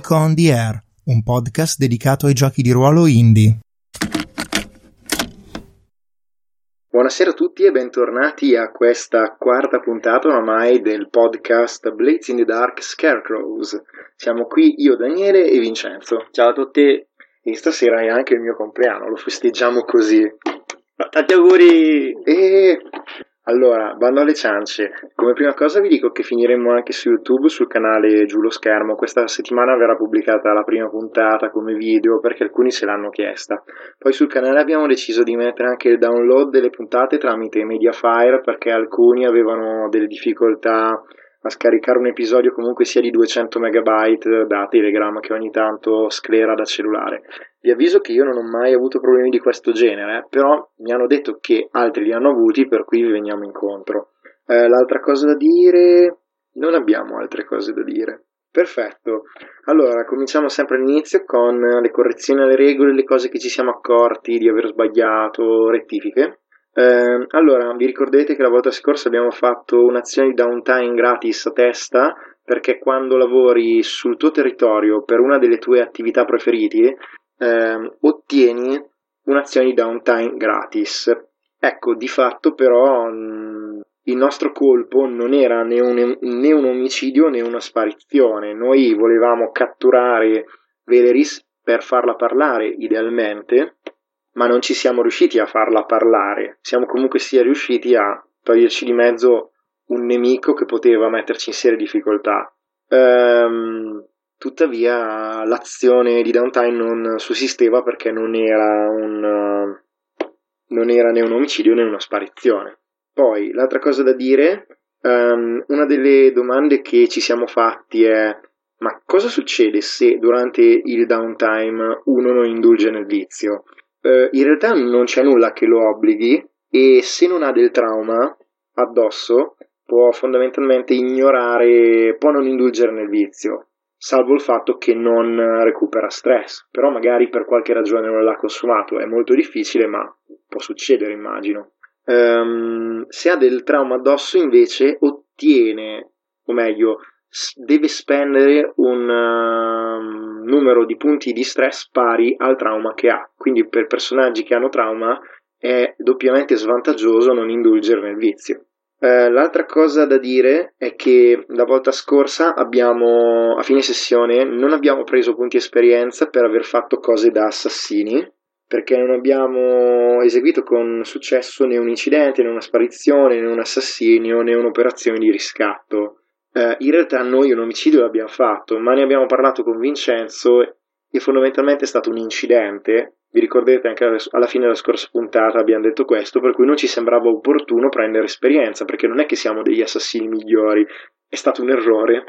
Geek on the Air, un podcast dedicato ai giochi di ruolo indie. Buonasera a tutti e bentornati a questa quarta puntata ormai del podcast Blades in the Dark Scarecrows. Siamo qui io, Daniele e Vincenzo. Ciao a tutti. E stasera è anche il mio compleanno, lo festeggiamo così. Tanti auguri! E allora, bando alle ciance. Come prima cosa vi dico che finiremo anche su YouTube sul canale Giù lo schermo. Questa settimana verrà pubblicata la prima puntata come video perché alcuni se l'hanno chiesta. Poi sul canale abbiamo deciso di mettere anche il download delle puntate tramite Mediafire perché alcuni avevano delle difficoltà a scaricare un episodio comunque sia di 200 MB da Telegram che ogni tanto sclera da cellulare. Vi avviso che io non ho mai avuto problemi di questo genere, però mi hanno detto che altri li hanno avuti, per cui vi veniamo incontro. Eh, l'altra cosa da dire... Non abbiamo altre cose da dire. Perfetto. Allora, cominciamo sempre all'inizio con le correzioni alle regole, le cose che ci siamo accorti di aver sbagliato, rettifiche. Eh, allora, vi ricordate che la volta scorsa abbiamo fatto un'azione di downtime gratis a testa perché quando lavori sul tuo territorio per una delle tue attività preferite eh, ottieni un'azione di downtime gratis. Ecco, di fatto però mh, il nostro colpo non era né un, né un omicidio né una sparizione. Noi volevamo catturare Veleris per farla parlare idealmente ma non ci siamo riusciti a farla parlare. Siamo comunque sia riusciti a toglierci di mezzo un nemico che poteva metterci in serie difficoltà. Ehm, tuttavia l'azione di downtime non sussisteva perché non era, un, non era né un omicidio né una sparizione. Poi l'altra cosa da dire, um, una delle domande che ci siamo fatti è ma cosa succede se durante il downtime uno non indulge nel vizio? Eh, in realtà non c'è nulla che lo obblighi e se non ha del trauma addosso può fondamentalmente ignorare, può non indulgere nel vizio, salvo il fatto che non recupera stress, però magari per qualche ragione non l'ha consumato, è molto difficile ma può succedere immagino. Um, se ha del trauma addosso invece ottiene, o meglio, deve spendere un uh, numero di punti di stress pari al trauma che ha. Quindi per personaggi che hanno trauma è doppiamente svantaggioso non indulgere nel vizio. Uh, l'altra cosa da dire è che la volta scorsa abbiamo, a fine sessione, non abbiamo preso punti esperienza per aver fatto cose da assassini, perché non abbiamo eseguito con successo né un incidente, né una sparizione, né un assassinio, né un'operazione di riscatto eh, in realtà noi un omicidio l'abbiamo fatto, ma ne abbiamo parlato con Vincenzo e fondamentalmente è stato un incidente. Vi ricordate anche alla fine della scorsa puntata abbiamo detto questo, per cui non ci sembrava opportuno prendere esperienza, perché non è che siamo degli assassini migliori, è stato un errore.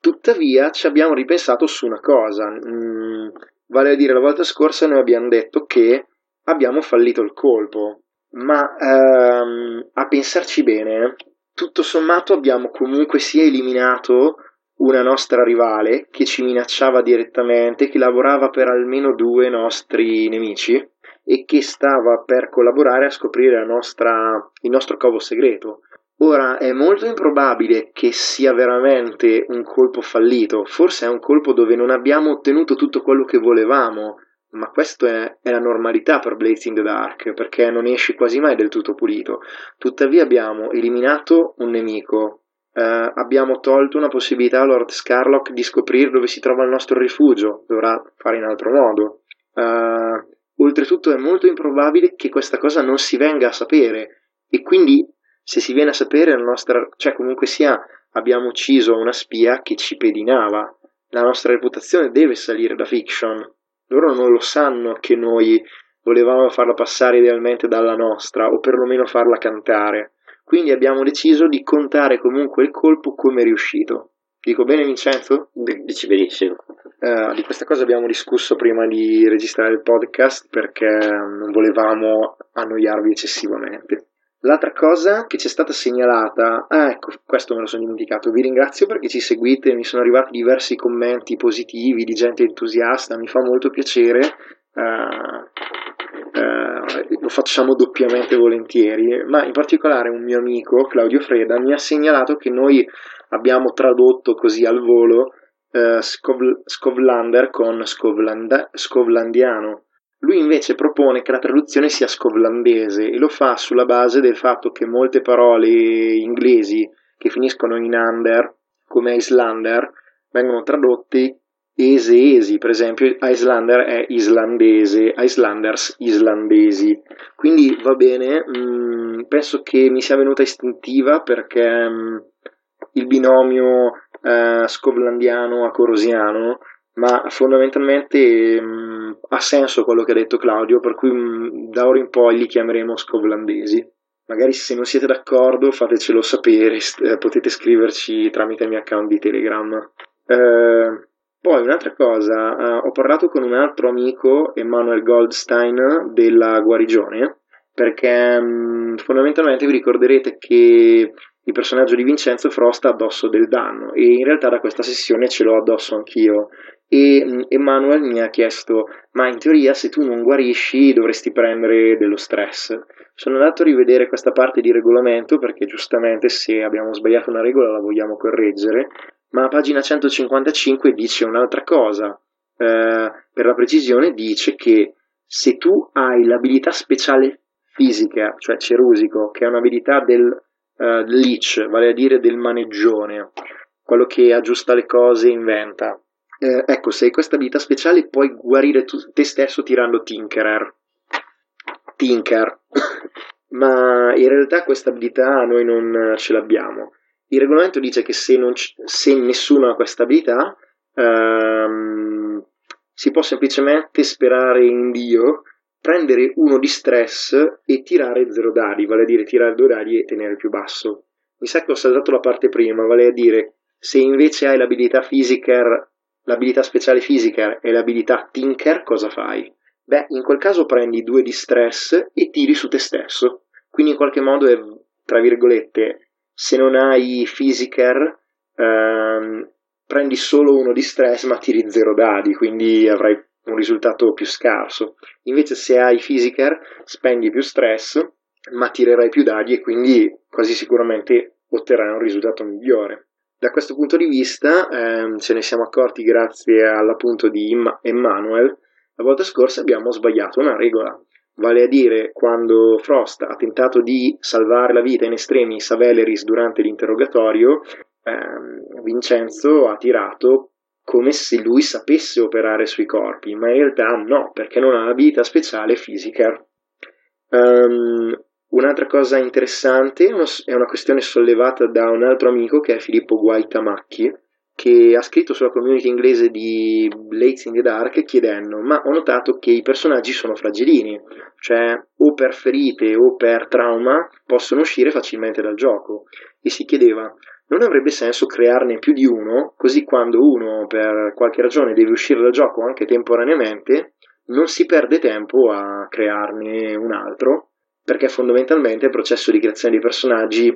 Tuttavia ci abbiamo ripensato su una cosa, mm, vale a dire la volta scorsa noi abbiamo detto che abbiamo fallito il colpo, ma ehm, a pensarci bene, tutto sommato abbiamo comunque sia eliminato una nostra rivale che ci minacciava direttamente, che lavorava per almeno due nostri nemici e che stava per collaborare a scoprire nostra, il nostro covo segreto. Ora è molto improbabile che sia veramente un colpo fallito, forse è un colpo dove non abbiamo ottenuto tutto quello che volevamo, ma questa è, è, la normalità per Blades in the Dark, perché non esci quasi mai del tutto pulito. Tuttavia abbiamo eliminato un nemico, eh, abbiamo tolto una possibilità a Lord Scarlock di scoprire dove si trova il nostro rifugio, dovrà fare in altro modo. Eh, oltretutto è molto improbabile che questa cosa non si venga a sapere, e quindi se si viene a sapere la nostra, cioè comunque sia, abbiamo ucciso una spia che ci pedinava. La nostra reputazione deve salire da fiction, loro non lo sanno che noi volevamo farla passare idealmente dalla nostra o perlomeno farla cantare. Quindi abbiamo deciso di contare comunque il colpo come riuscito. Dico bene Vincenzo? Dici benissimo. Uh, di questa cosa abbiamo discusso prima di registrare il podcast perché non volevamo annoiarvi eccessivamente. L'altra cosa che ci è stata segnalata, ah ecco, questo me lo sono dimenticato, vi ringrazio perché ci seguite, mi sono arrivati diversi commenti positivi di gente entusiasta, mi fa molto piacere, uh, uh, lo facciamo doppiamente volentieri, ma in particolare un mio amico, Claudio Freda, mi ha segnalato che noi abbiamo tradotto così al volo eh, Scov- Scovlander con Scovlanda- Scovlandiano. Lui invece propone che la traduzione sia scovlandese e lo fa sulla base del fatto che molte parole inglesi che finiscono in under, come Islander, vengono tradotte ese-esi, per esempio Islander è islandese, Islanders islandesi, quindi va bene, mh, mm, penso che mi sia venuta istintiva perché mh, mm, il binomio eh, scovlandiano-acorosiano, ma fondamentalmente mh, mm, ha senso quello che ha detto Claudio, per cui da ora in poi li chiameremo scovlandesi. Magari se non siete d'accordo fatecelo sapere, eh, potete scriverci tramite il mio account di Telegram. Eh, poi un'altra cosa, uh, ho parlato con un altro amico, Emanuel Goldstein, della guarigione, perché um, fondamentalmente vi ricorderete che il personaggio di Vincenzo Frost ha addosso del danno e in realtà da questa sessione ce l'ho addosso anch'io e um, Emanuel mi ha chiesto ma in teoria se tu non guarisci dovresti prendere dello stress sono andato a rivedere questa parte di regolamento perché giustamente se abbiamo sbagliato una regola la vogliamo correggere ma a pagina 155 dice un'altra cosa. Eh, per la precisione dice che se tu hai l'abilità speciale fisica, cioè cerusico, che è un'abilità del uh, leech, vale a dire del maneggione, quello che aggiusta le cose e inventa. Eh, ecco, se hai questa abilità speciale puoi guarire tu, te stesso tirando Tinkerer. Tinker. Ma in realtà questa abilità noi non ce l'abbiamo. Il regolamento dice che se, c- se nessuno ha questa abilità, ehm, si può semplicemente sperare in Dio, prendere uno di stress e tirare zero dadi, vale a dire tirare due dadi e tenere più basso. Mi sa che ho saltato la parte prima, vale a dire se invece hai l'abilità fisica, l'abilità speciale fisica e l'abilità tinker, cosa fai? Beh, in quel caso prendi due di stress e tiri su te stesso. Quindi in qualche modo è, tra virgolette, se non hai Physiker ehm, prendi solo uno di stress ma tiri zero dadi, quindi avrai un risultato più scarso. Invece se hai Physiker spendi più stress ma tirerai più dadi e quindi quasi sicuramente otterrai un risultato migliore. Da questo punto di vista ehm, ce ne siamo accorti grazie all'appunto di Emmanuel. La volta scorsa abbiamo sbagliato una regola vale a dire quando Frost ha tentato di salvare la vita in estremi a Valeris durante l'interrogatorio, ehm, Vincenzo ha tirato come se lui sapesse operare sui corpi, ma in realtà no, perché non ha l'abilità speciale fisica. Um, un'altra cosa interessante è una questione sollevata da un altro amico che è Filippo Guaitamacchi, che ha scritto sulla community inglese di Blades in the Dark chiedendo ma ho notato che i personaggi sono fragilini, cioè o per ferite o per trauma possono uscire facilmente dal gioco. E si chiedeva non avrebbe senso crearne più di uno, così quando uno per qualche ragione deve uscire dal gioco anche temporaneamente, non si perde tempo a crearne un altro, perché fondamentalmente il processo di creazione dei personaggi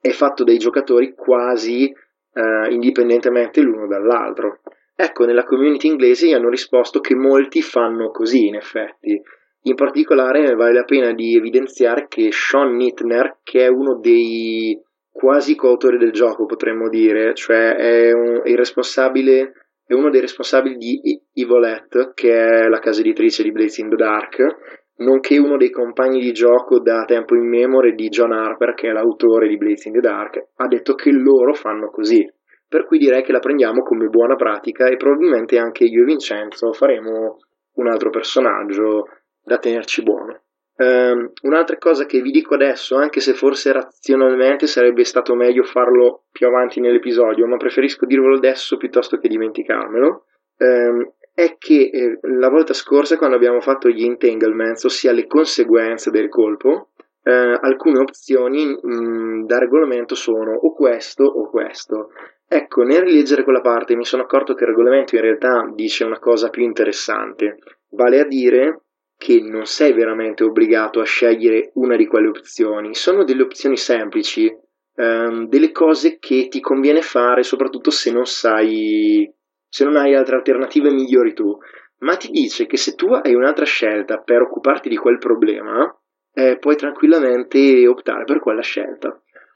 è fatto dai giocatori quasi eh, indipendentemente l'uno dall'altro. Ecco, nella community inglese hanno risposto che molti fanno così, in effetti. In particolare vale la pena di evidenziare che Sean Nittner, che è uno dei quasi coautori del gioco, potremmo dire, cioè è, un, è, è uno dei responsabili di Evolet, che è la casa editrice di Blades in the Dark, nonché uno dei compagni di gioco da tempo in memoria di John Harper, che è l'autore di Blades in the Dark, ha detto che loro fanno così. Per cui direi che la prendiamo come buona pratica e probabilmente anche io e Vincenzo faremo un altro personaggio da tenerci buono. Um, un'altra cosa che vi dico adesso, anche se forse razionalmente sarebbe stato meglio farlo più avanti nell'episodio, ma preferisco dirvelo adesso piuttosto che dimenticarmelo, um, è che eh, la volta scorsa quando abbiamo fatto gli entanglements, ossia le conseguenze del colpo, eh, alcune opzioni mh, mm, da regolamento sono o questo o questo. Ecco, nel rileggere quella parte mi sono accorto che il regolamento in realtà dice una cosa più interessante, vale a dire che non sei veramente obbligato a scegliere una di quelle opzioni, sono delle opzioni semplici, ehm, delle cose che ti conviene fare soprattutto se non sai se non hai altre alternative migliori tu, ma ti dice che se tu hai un'altra scelta per occuparti di quel problema, eh, puoi tranquillamente optare per quella scelta.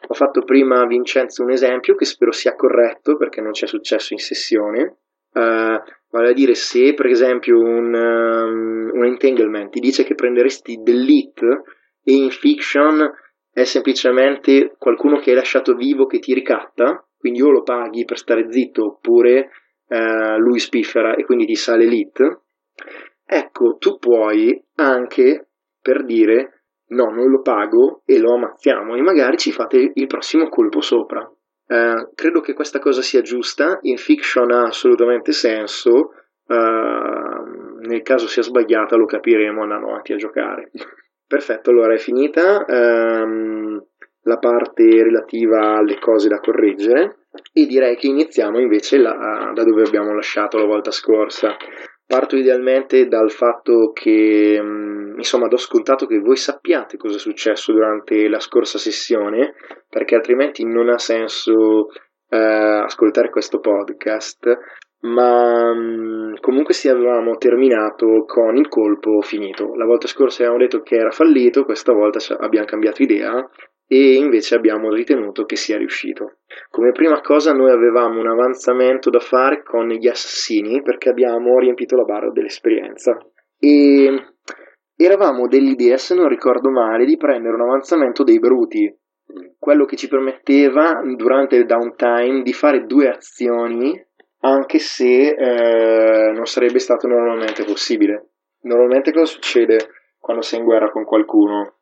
Ho fatto prima a Vincenzo un esempio che spero sia corretto perché non c'è successo in sessione. Uh, vale a dire se per esempio un, um, un entanglement ti dice che prenderesti delete e in fiction è semplicemente qualcuno che hai lasciato vivo che ti ricatta, quindi o lo paghi per stare zitto oppure uh, lui spiffera e quindi ti sale elite. Ecco, tu puoi anche per dire no, non lo pago e lo ammazziamo e magari ci fate il prossimo colpo sopra. Uh, credo che questa cosa sia giusta, in fiction ha assolutamente senso, uh, nel caso sia sbagliata lo capiremo andando avanti a giocare. Perfetto, allora è finita um, la parte relativa alle cose da correggere e direi che iniziamo invece la, da dove abbiamo lasciato la volta scorsa. Parto idealmente dal fatto che, mm, insomma, do scontato che voi sappiate cosa è successo durante la scorsa sessione, perché altrimenti non ha senso eh, ascoltare questo podcast, ma mm, comunque sì avevamo terminato con il colpo finito. La volta scorsa abbiamo detto che era fallito, questa volta abbiamo cambiato idea e invece abbiamo ritenuto che sia riuscito. Come prima cosa noi avevamo un avanzamento da fare con gli assassini perché abbiamo riempito la barra dell'esperienza e eravamo dell'idea, se non ricordo male, di prendere un avanzamento dei bruti, quello che ci permetteva durante il downtime di fare due azioni anche se eh, non sarebbe stato normalmente possibile. Normalmente cosa succede quando sei in guerra con qualcuno?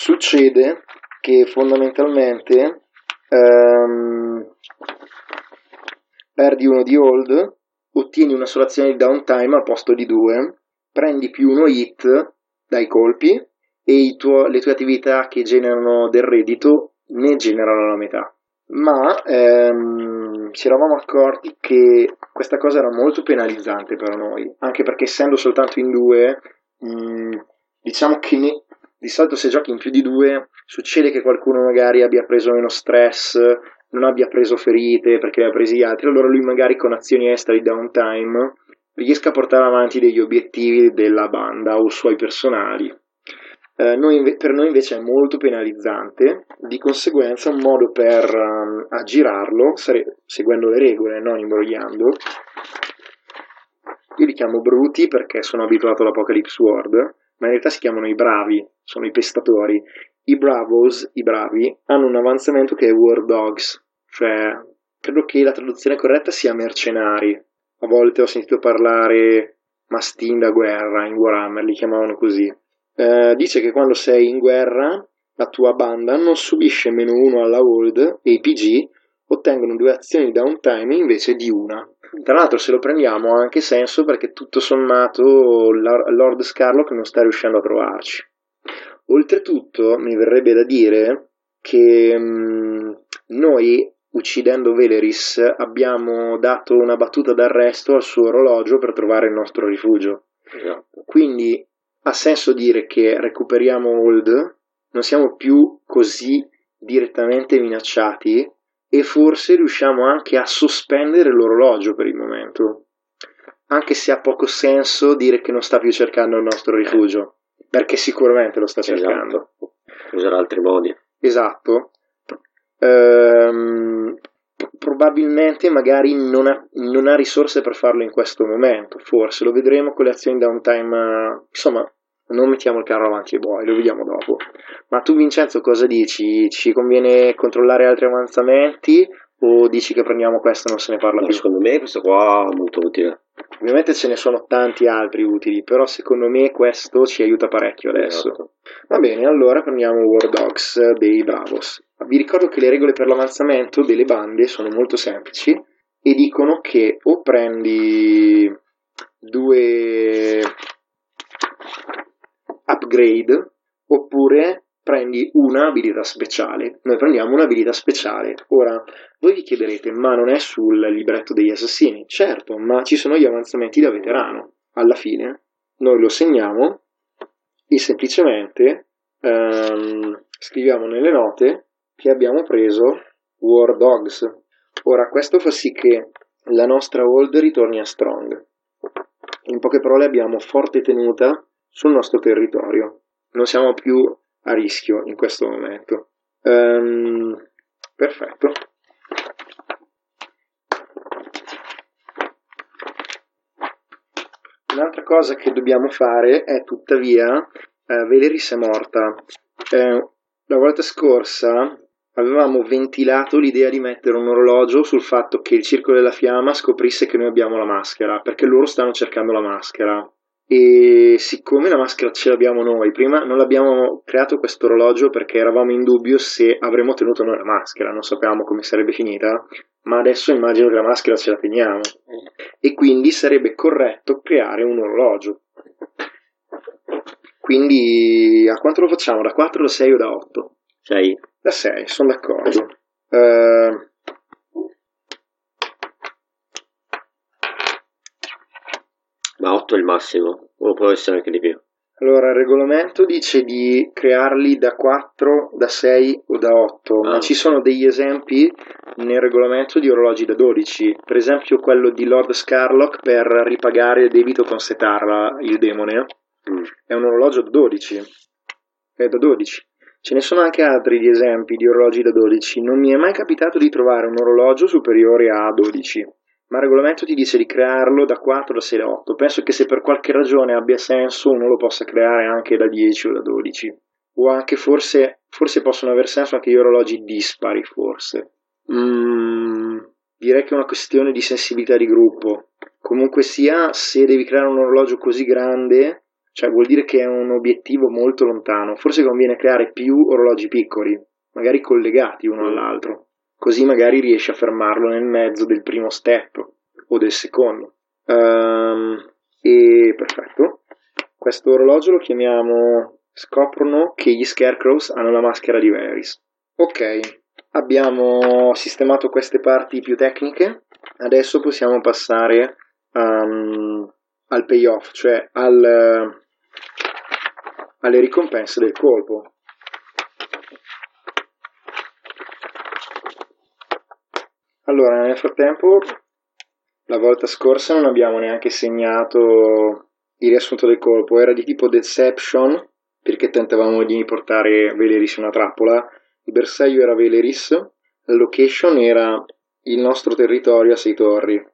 Succede che fondamentalmente ehm, perdi uno di hold, ottieni una solazione di downtime al posto di due, prendi più uno hit dai colpi e tuo, le tue attività che generano del reddito ne generano la metà. Ma ehm, ci eravamo accorti che questa cosa era molto penalizzante per noi, anche perché essendo soltanto in due, mh, mm, diciamo che ne, di solito se giochi in più di due succede che qualcuno magari abbia preso meno stress, non abbia preso ferite perché ha presi gli altri, allora lui magari con azioni estra di downtime riesca a portare avanti degli obiettivi della banda o suoi personali. Eh, noi, per noi invece è molto penalizzante, di conseguenza un modo per um, aggirarlo, sare- seguendo le regole, non imbrogliando, io li chiamo bruti perché sono abituato all'Apocalypse World, ma in realtà si chiamano i bravi, sono i pestatori. I bravos, i bravi, hanno un avanzamento che è war dogs, cioè credo che la traduzione corretta sia mercenari. A volte ho sentito parlare mastin da guerra in Warhammer, li chiamavano così. Eh, dice che quando sei in guerra la tua banda non subisce meno uno alla hold e i PG ottengono due azioni di downtime invece di una. Tra l'altro, se lo prendiamo ha anche senso perché tutto sommato Lord Scarlock non sta riuscendo a trovarci. Oltretutto, mi verrebbe da dire che mh, mm, noi, uccidendo Veleris, abbiamo dato una battuta d'arresto al suo orologio per trovare il nostro rifugio. Esatto. Quindi ha senso dire che recuperiamo Old, non siamo più così direttamente minacciati e forse riusciamo anche a sospendere l'orologio per il momento, anche se ha poco senso dire che non sta più cercando il nostro rifugio, perché sicuramente lo sta cercando. Esatto. Userà altri modi. Esatto. Ehm, probabilmente magari non ha, non ha, risorse per farlo in questo momento, forse lo vedremo con le azioni downtime, insomma non mettiamo il carro avanti ai buoi, lo vediamo dopo. Ma tu Vincenzo cosa dici? Ci conviene controllare altri avanzamenti o dici che prendiamo questo e non se ne parla no, più? Secondo me questo qua è molto utile. Ovviamente ce ne sono tanti altri utili, però secondo me questo ci aiuta parecchio adesso. Esatto. Va bene, allora prendiamo War Dogs dei Bravos. Vi ricordo che le regole per l'avanzamento delle bande sono molto semplici e dicono che o prendi due upgrade oppure prendi una abilità speciale. Noi prendiamo un'abilità speciale. Ora, voi vi chiederete, ma non è sul libretto degli assassini? Certo, ma ci sono gli avanzamenti da veterano. Alla fine, noi lo segniamo e semplicemente ehm, scriviamo nelle note che abbiamo preso War Dogs. Ora, questo fa sì che la nostra hold ritorni a strong. In poche parole abbiamo forte tenuta sul nostro territorio. Non siamo più a rischio in questo momento. Um, perfetto. Un'altra cosa che dobbiamo fare è tuttavia, eh, Veleris è morta. Eh, la volta scorsa avevamo ventilato l'idea di mettere un orologio sul fatto che il Circolo della Fiamma scoprisse che noi abbiamo la maschera, perché loro stanno cercando la maschera. E siccome la maschera ce l'abbiamo noi, prima non l'abbiamo creato questo orologio perché eravamo in dubbio se avremmo tenuto noi la maschera, non sapevamo come sarebbe finita, ma adesso immagino che la maschera ce la teniamo. E quindi sarebbe corretto creare un orologio. Quindi a quanto lo facciamo? Da 4, da 6 o da 8? 6. Da 6, sono d'accordo. Uh, Ma 8 è il massimo, o può essere anche di più. Allora, il regolamento dice di crearli da 4, da 6 o da 8, ah. ma ci sono degli esempi nel regolamento di orologi da 12, per esempio quello di Lord Scarlock per ripagare il debito con Setarra, il demone, mm. è un orologio da 12, è da 12. Ce ne sono anche altri di esempi di orologi da 12, non mi è mai capitato di trovare un orologio superiore a 12 ma il regolamento ti dice di crearlo da 4, da 6, da 8. Penso che se per qualche ragione abbia senso uno lo possa creare anche da 10 o da 12. O anche forse, forse possono aver senso anche gli orologi dispari, forse. Mm, direi che è una questione di sensibilità di gruppo. Comunque sia, se devi creare un orologio così grande, cioè vuol dire che è un obiettivo molto lontano. Forse conviene creare più orologi piccoli, magari collegati uno all'altro così magari riesci a fermarlo nel mezzo del primo step o del secondo. Um, e perfetto. Questo orologio lo chiamiamo. Scoprono che gli Scarecrows hanno la maschera di Varys. Ok, abbiamo sistemato queste parti più tecniche. Adesso possiamo passare um, al payoff, cioè al, alle ricompense del colpo. Allora, nel frattempo, la volta scorsa non abbiamo neanche segnato il riassunto del colpo, era di tipo Deception, perché tentavamo di portare Veleris in una trappola, il bersaglio era Veleris, la location era il nostro territorio a Sei Torri.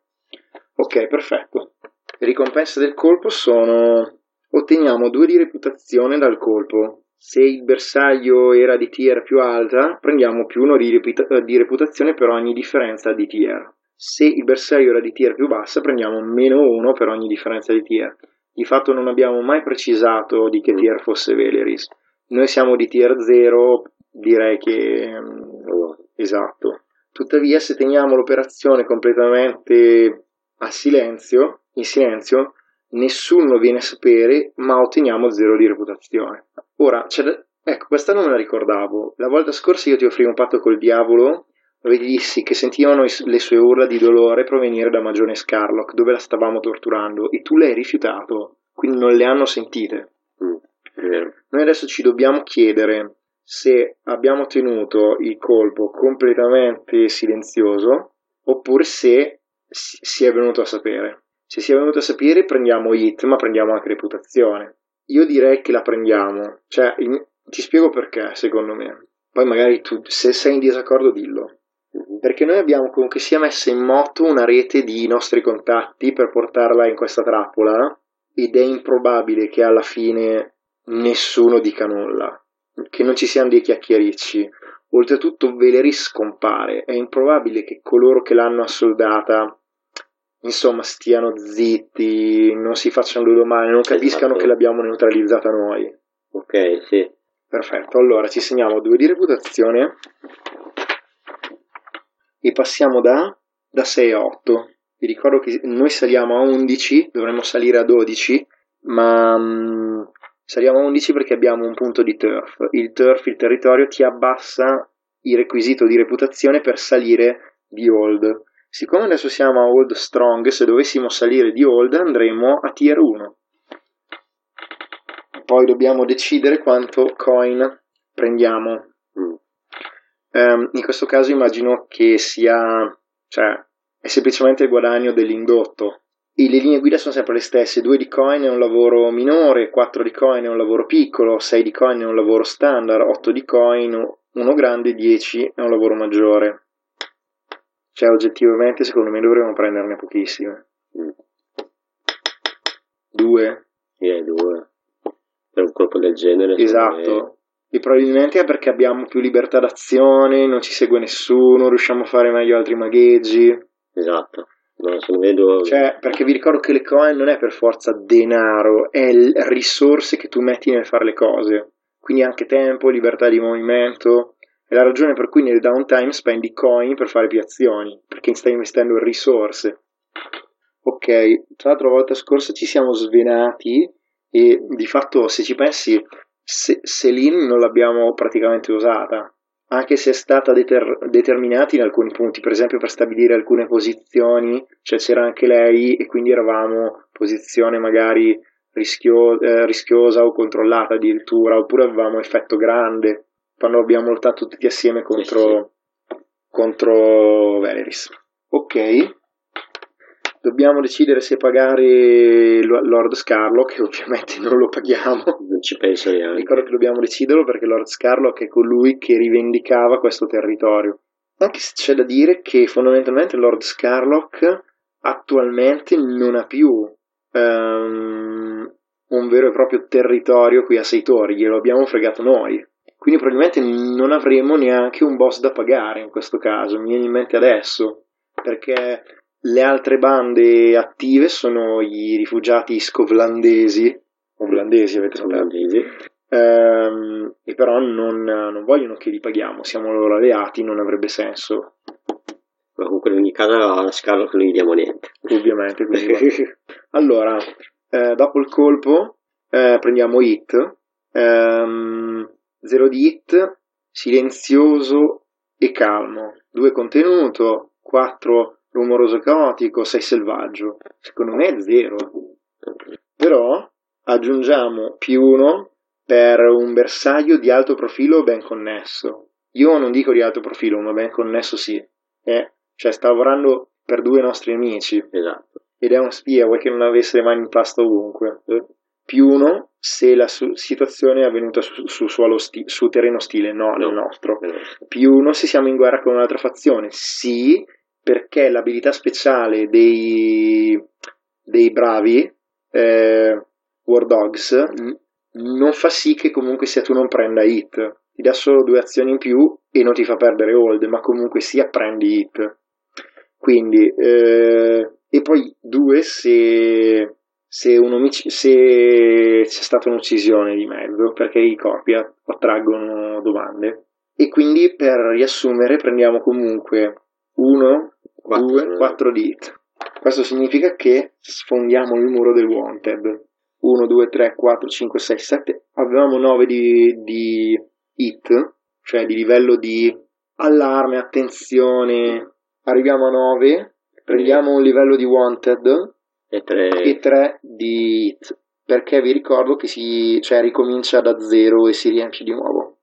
Ok, perfetto. Le ricompense del colpo sono otteniamo due di reputazione dal colpo, se il bersaglio era di tier più alta, prendiamo più uno di, reputa- di reputazione per ogni differenza di tier. Se il bersaglio era di tier più bassa, prendiamo meno uno per ogni differenza di tier. Di fatto non abbiamo mai precisato di che tier fosse Veleris. Noi siamo di tier 0, direi che... Oh, esatto. Tuttavia, se teniamo l'operazione completamente a silenzio, in silenzio, nessuno viene a sapere, ma otteniamo zero di reputazione. Ora, ecco, questa non me la ricordavo. La volta scorsa io ti offrivo un patto col diavolo dove ti dissi che sentivano le sue urla di dolore provenire da Magione Scarlock, dove la stavamo torturando, e tu l'hai rifiutato, quindi non le hanno sentite. Mm, Noi adesso ci dobbiamo chiedere se abbiamo tenuto il colpo completamente silenzioso oppure se si è venuto a sapere. Se si è venuto a sapere prendiamo hit, ma prendiamo anche reputazione. Io direi che la prendiamo. Cioè, ti spiego perché, secondo me. Poi magari tu, se sei in disaccordo, dillo. Perché noi abbiamo comunque sia messo in moto una rete di nostri contatti per portarla in questa trappola ed è improbabile che alla fine nessuno dica nulla, che non ci siano dei chiacchiericci. Oltretutto Veleris scompare, è improbabile che coloro che l'hanno assoldata insomma stiano zitti, non si facciano due domande, non capiscano esatto. che l'abbiamo neutralizzata noi. Ok, sì. Perfetto, allora ci segniamo due di reputazione e passiamo da, da 6 a 8. Vi ricordo che noi saliamo a 11, dovremmo salire a 12, ma um, saliamo a 11 perché abbiamo un punto di turf. Il turf, il territorio, ti abbassa il requisito di reputazione per salire di old Siccome adesso siamo a Old Strong, se dovessimo salire di Old andremo a Tier 1. Poi dobbiamo decidere quanto coin prendiamo. Mm. Um, in questo caso immagino che sia, cioè, è semplicemente il guadagno dell'indotto. e le linee guida sono sempre le stesse, 2 di coin è un lavoro minore, 4 di coin è un lavoro piccolo, 6 di coin è un lavoro standard, 8 di coin, 1 grande, 10 è un lavoro maggiore. Cioè oggettivamente secondo me dovremmo prenderne pochissime. Mm. Due? Direi due. Per un colpo del genere. Esatto. E probabilmente è perché abbiamo più libertà d'azione, non ci segue nessuno, riusciamo a fare meglio altri magheggi. Esatto. No, secondo me due. Cioè, perché vi ricordo che le coin non è per forza denaro, è l- risorse che tu metti nel fare le cose. Quindi anche tempo, libertà di movimento. È la ragione per cui nel downtime spendi coin per fare più azioni, perché stai investendo in risorse. Ok, tra l'altro la volta scorsa ci siamo svenati e di fatto se ci pensi, se- Celine non l'abbiamo praticamente usata, anche se è stata deter- determinata in alcuni punti, per esempio per stabilire alcune posizioni, cioè c'era anche lei e quindi eravamo posizione magari rischio- eh, rischiosa o controllata addirittura, oppure avevamo effetto grande quando abbiamo lottato tutti assieme contro, contro Valeris. Ok, dobbiamo decidere se pagare Lo- Lord Scarlock, che ovviamente non lo paghiamo. Non ci penso neanche. Ricordo che dobbiamo deciderlo perché Lord Scarlock è colui che rivendicava questo territorio. Anche se c'è da dire che fondamentalmente Lord Scarlock attualmente non ha più ehm, un vero e proprio territorio qui a Seitori, glielo abbiamo fregato noi. Quindi probabilmente non avremo neanche un boss da pagare in questo caso, mi viene in mente adesso, perché le altre bande attive sono i rifugiati scovlandesi, ovlandesi avete Olandesi. Ehm, e però non, non vogliono che li paghiamo, siamo loro alleati, non avrebbe senso, Ma comunque in ogni caso a Scarlo che non gli diamo niente. ovviamente. allora, eh, dopo il colpo eh, prendiamo hit, ehm, 0 di hit, silenzioso e calmo, 2 contenuto, 4 rumoroso caotico, 6 selvaggio. Secondo me è 0. Però aggiungiamo più 1 per un bersaglio di alto profilo ben connesso. Io non dico di alto profilo, ma ben connesso sì. Eh, cioè sta lavorando per due nostri amici Esatto. ed è uno spia, vuoi che non avesse le mani in pasta ovunque. Più uno se la su- situazione è avvenuta su, su sti- su terreno ostile, no, No. nostro. Più uno se siamo in guerra con un'altra fazione, sì, perché l'abilità speciale dei, dei bravi eh, War Dogs n- non fa sì che comunque sia tu non prenda hit. Ti dà solo due azioni in più e non ti fa perdere hold, ma comunque sia prendi hit. Quindi, eh, e poi due se, se, un omic- se c'è stata un'uccisione di mezzo, perché i corpi attraggono domande. E quindi per riassumere prendiamo comunque 1, Quattro. 2, 4 di hit. Questo significa che sfondiamo il muro del wanted. 1, 2, 3, 4, 5, 6, 7. Avevamo 9 di, di hit, cioè di livello di allarme, attenzione. Arriviamo a 9, prendiamo un livello di wanted E tre. e 3 di hit. Perché vi ricordo che si cioè, ricomincia da 0 e si riempie di nuovo.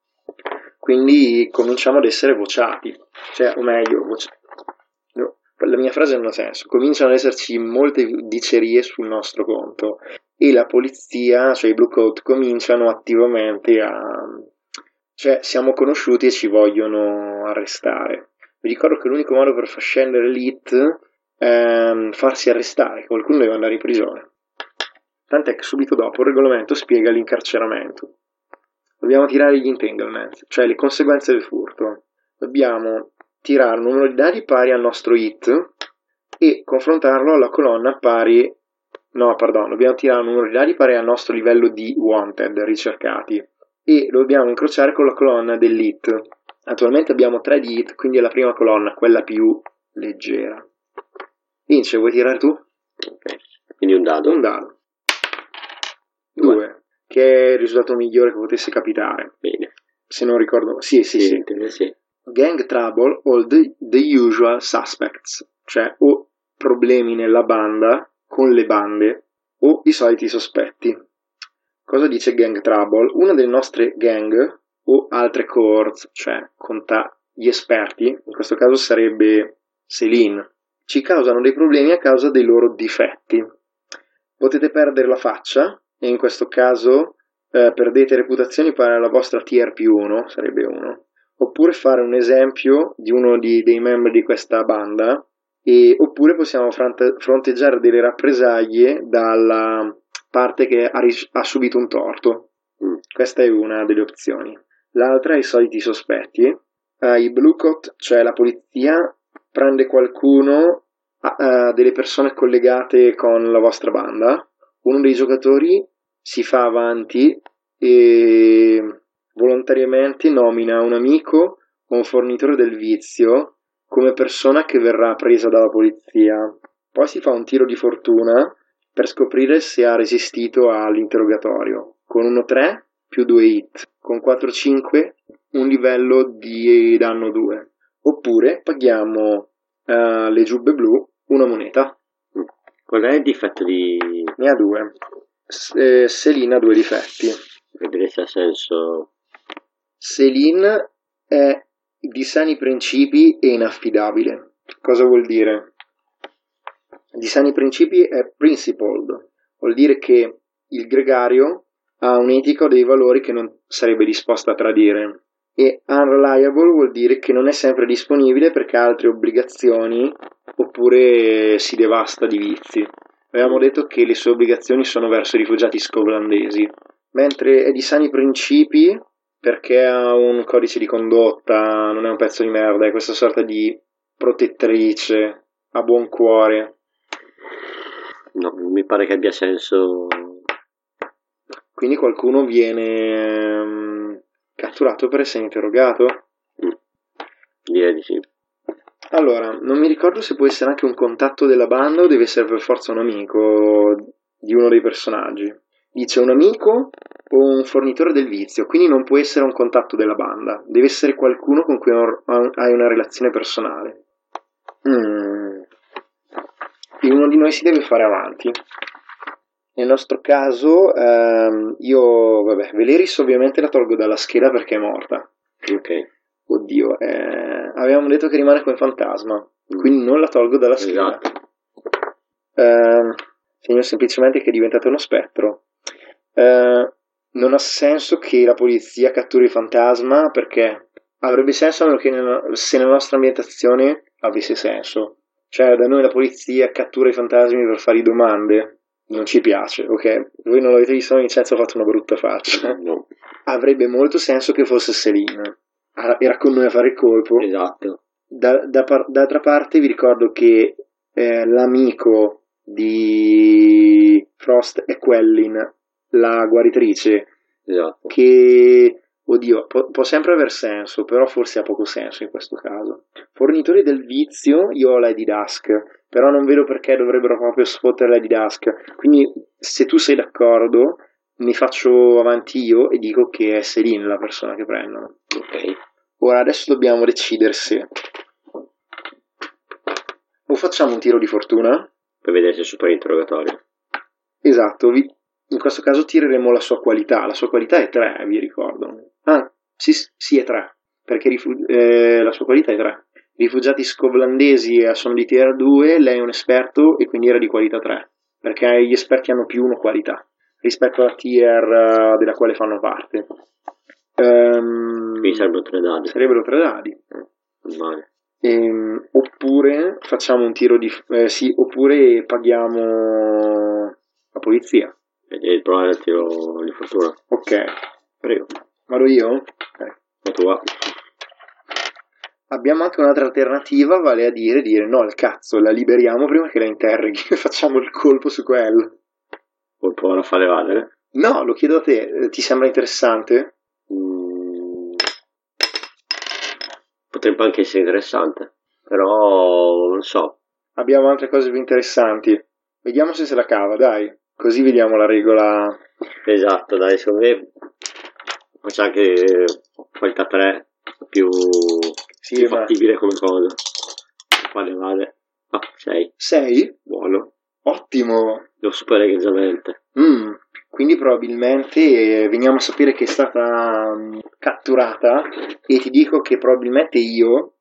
Quindi cominciamo ad essere vociati, cioè, o meglio, voci- no, la mia frase non ha senso. Cominciano ad esserci molte dicerie sul nostro conto e la polizia, cioè i Blue Coat, cominciano attivamente a. cioè, siamo conosciuti e ci vogliono arrestare. Vi ricordo che l'unico modo per far scendere l'hit è farsi arrestare, qualcuno deve andare in prigione. Tant'è che subito dopo il regolamento spiega l'incarceramento. Dobbiamo tirare gli entanglements, cioè le conseguenze del furto. Dobbiamo tirare un numero di dadi pari al nostro hit e confrontarlo alla colonna pari. No, perdono, dobbiamo tirare un numero di dadi pari al nostro livello di wanted ricercati e lo dobbiamo incrociare con la colonna dell'hit. Attualmente abbiamo 3 di hit, quindi è la prima colonna, quella più leggera. Vince, vuoi tirare tu? Ok. Quindi un dado. Un dado. 2, che è il risultato migliore che potesse capitare. Bene. Se non ricordo. Sì, sì, sì. Sì, sì. Gang trouble all the, the usual suspects, cioè o problemi nella banda, con le bande, o i soliti sospetti. Cosa dice gang trouble? Una delle nostre gang o altre cohorts, cioè conta gli esperti, in questo caso sarebbe Celine, ci causano dei problemi a causa dei loro difetti. Potete perdere la faccia, e in questo caso eh, perdete reputazioni pari alla vostra tier più 1, sarebbe 1, oppure fare un esempio di uno di, dei membri di questa banda, e, oppure possiamo fronte, fronteggiare delle rappresaglie dalla parte che ha, ha subito un torto. Mm. Questa è una delle opzioni. L'altra è i soliti sospetti. Uh, I Blue Coat, cioè la polizia, prende qualcuno, uh, delle persone collegate con la vostra banda. Uno dei giocatori si fa avanti e volontariamente nomina un amico o un fornitore del vizio come persona che verrà presa dalla polizia. Poi si fa un tiro di fortuna per scoprire se ha resistito all'interrogatorio. Con 1-3 più 2 hit, con 4-5 un livello di danno 2. Oppure paghiamo uh, le giubbe blu una moneta. Qual è il difetto di... Ne ha due. S- Selina ha due difetti. Vedere se ha senso... Selin è di sani principi e inaffidabile. Cosa vuol dire? Di sani principi è principled, vuol dire che il gregario ha un'etica o dei valori che non sarebbe disposto a tradire. E unreliable vuol dire che non è sempre disponibile perché ha altre obbligazioni oppure si devasta di vizi. Avevamo detto che le sue obbligazioni sono verso i rifugiati scotlandesi, mentre è di sani principi perché ha un codice di condotta, non è un pezzo di merda, è questa sorta di protettrice, ha buon cuore. No, mi pare che abbia senso quindi qualcuno viene um, catturato per essere interrogato? Mm. Direi di sì. Allora, non mi ricordo se può essere anche un contatto della banda o deve essere per forza un amico di uno dei personaggi. Dice un amico o un fornitore del vizio, quindi non può essere un contatto della banda, deve essere qualcuno con cui hai una relazione personale. Mm. E uno di noi si deve fare avanti. Nel nostro caso, ehm, io, vabbè, Veleris ovviamente la tolgo dalla scheda perché è morta. Ok. Oddio, eh, avevamo detto che rimane come fantasma, mm. quindi non la tolgo dalla scheda. Esatto. Eh, segno semplicemente che è diventato uno spettro. Eh, non ha senso che la polizia catturi il fantasma perché avrebbe senso a meno che nella, se nella nostra ambientazione avesse senso. Cioè, da noi la polizia cattura i fantasmi per fare domande non ci piace, ok? Voi non l'avete visto, Vincenzo ha fatto una brutta faccia. No. Avrebbe molto senso che fosse Selina. Era con noi a fare il colpo. Esatto. Da, da, d'altra parte vi ricordo che eh, l'amico di Frost è Quellin, la guaritrice, esatto. che Oddio, può, può, sempre aver senso, però forse ha poco senso in questo caso. Fornitori del vizio, io ho Lady Dusk, però non vedo perché dovrebbero proprio sfottere Lady Dusk. Quindi, se tu sei d'accordo, mi faccio avanti io e dico che è Celine la persona che prendono. Ok. Ora, adesso dobbiamo decidere se... O facciamo un tiro di fortuna? Per vedere se supera l'interrogatorio. Esatto, vi, in questo caso tireremo la sua qualità. La sua qualità è 3, vi ricordo. Ah, sì, sì è 3, perché rifu- eh, la sua qualità è 3. Rifugiati scovlandesi sono di tier 2, lei è un esperto e quindi era di qualità 3, perché gli esperti hanno più 1 qualità rispetto alla tier uh, della quale fanno parte. Um, quindi sarebbero 3 dadi. Sarebbero 3 dadi. Vale. Ehm, oppure facciamo un tiro di... Eh, sì, oppure paghiamo la polizia. E provare il tiro di fortuna. Ok, prego. Vado io? La tua. Abbiamo anche un'altra alternativa, vale a dire, dire no, il cazzo, la liberiamo prima che la interroghi e facciamo il colpo su quello. Vuoi provare a fare evadere? No, lo chiedo a te, ti sembra interessante? Mm. Potrebbe anche essere interessante, però non so. Abbiamo altre cose più interessanti. Vediamo se se la cava, dai. Così vediamo la regola. Esatto, dai, secondo me facciamo anche qualità 3 più, sì, più fattibile come cosa. Vale, vale. Ah, 6. 6? Buono. Ottimo. Lo supero egregiamente. Mm. Quindi probabilmente eh, veniamo a sapere che è stata um, catturata e ti dico che probabilmente io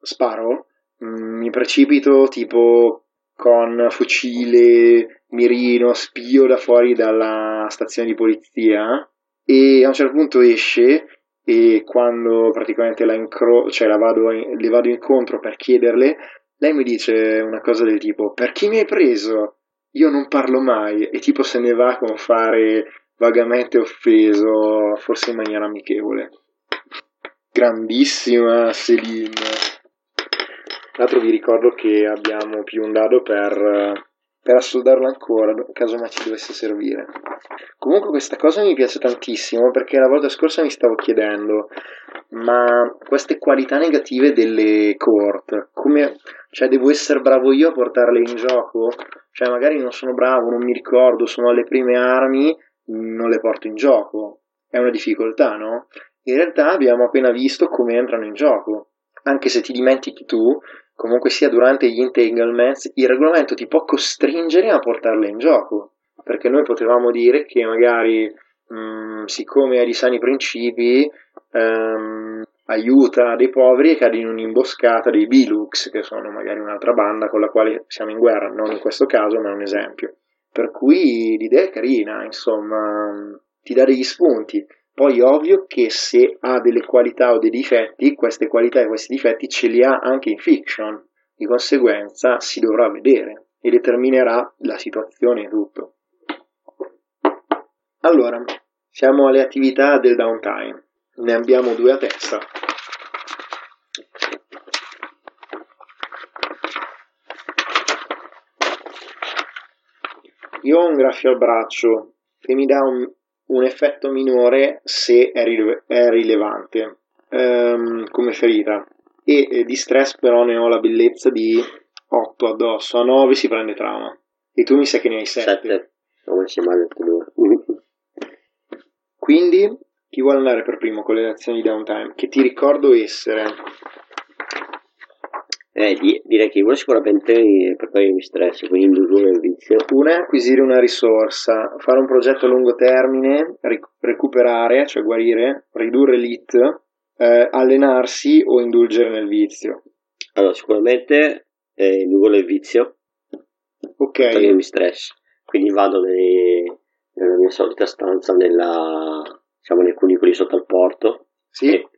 sparo mm, mi precipito tipo con fucile, mirino, spio da fuori dalla stazione di polizia e a un certo punto esce e quando praticamente la, incro- cioè la vado le vado incontro per chiederle, lei mi dice una cosa del tipo per chi mi hai preso? Io non parlo mai e tipo se ne va con fare vagamente offeso, forse in maniera amichevole. Grandissima Celine. Tra l'altro vi ricordo che abbiamo più un dado per per assoldarlo ancora, caso mai ci dovesse servire. Comunque questa cosa mi piace tantissimo perché la volta scorsa mi stavo chiedendo, ma queste qualità negative delle cohort, come, cioè devo essere bravo io a portarle in gioco? Cioè magari non sono bravo, non mi ricordo, sono alle prime armi, non le porto in gioco. È una difficoltà, no? In realtà abbiamo appena visto come entrano in gioco. Anche se ti dimentichi tu, comunque sia durante gli entanglements, il regolamento ti può costringere a portarle in gioco. Perché noi potevamo dire che magari, mh, mm, siccome ha di sani principi, ehm, aiuta dei poveri e cade in un'imboscata dei Bilux, che sono magari un'altra banda con la quale siamo in guerra, non in questo caso, ma è un esempio. Per cui l'idea è carina, insomma, ti dà degli spunti. Poi ovvio che se ha delle qualità o dei difetti, queste qualità e questi difetti ce li ha anche in fiction, di conseguenza si dovrà vedere e determinerà la situazione e tutto. Allora, siamo alle attività del downtime, ne abbiamo due a testa. Io ho un graffio al braccio che mi dà un, un effetto minore se è, rile- è rilevante ehm, come ferita. E eh, di stress però ne ho la bellezza di 8 addosso, a 9 si prende trauma. E tu mi sa che ne hai 7. 7, come si male Quindi chi vuole andare per primo con le azioni di downtime, che ti ricordo essere eh, direi che uno sicuramente per togliermi stress, quindi indurre il vizio. Una è acquisire una risorsa, fare un progetto a lungo termine, ric- recuperare, cioè guarire, ridurre l'it, eh, allenarsi o indulgere nel vizio. Allora, sicuramente eh, indurre il vizio, ok. togliermi stress, quindi vado nei, nella mia solita stanza, nella, diciamo nei cunicoli sotto al porto. Sì. E,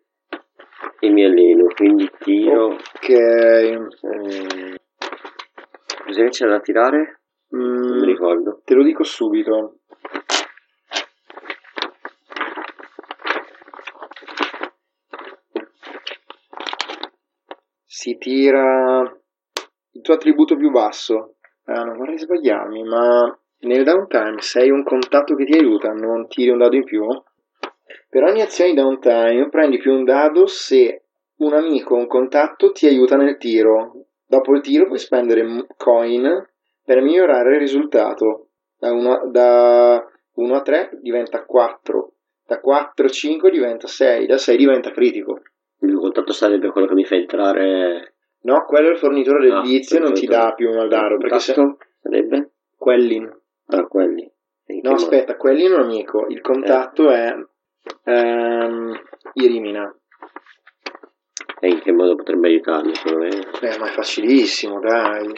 e mi alleno, quindi tiro. Ok. Eh, cos'è che c'è da tirare? Mm, non mi ricordo. Te lo dico subito. Si tira il tuo attributo più basso. Ah, non vorrei sbagliarmi, ma nel downtime se hai un contatto che ti aiuta, non tiri un dado in più? Per ogni azione di downtime prendi più un dado se un amico o un contatto ti aiuta nel tiro. Dopo il tiro puoi spendere coin per migliorare il risultato. Da 1, da 1 a 3 diventa 4, da 4 a 5 diventa 6, da 6 diventa critico. Il contatto sarebbe quello che mi fa entrare. No, quello è il fornitore del ah, vizio, non ti dà più un dado. Perché se... sarebbe? Quellin. Ah, quelli. No, aspetta, quelli è un amico. Il contatto eh. è ehm, Irimina. E in che modo potrebbe aiutarmi, secondo me? Eh, ma è facilissimo, dai.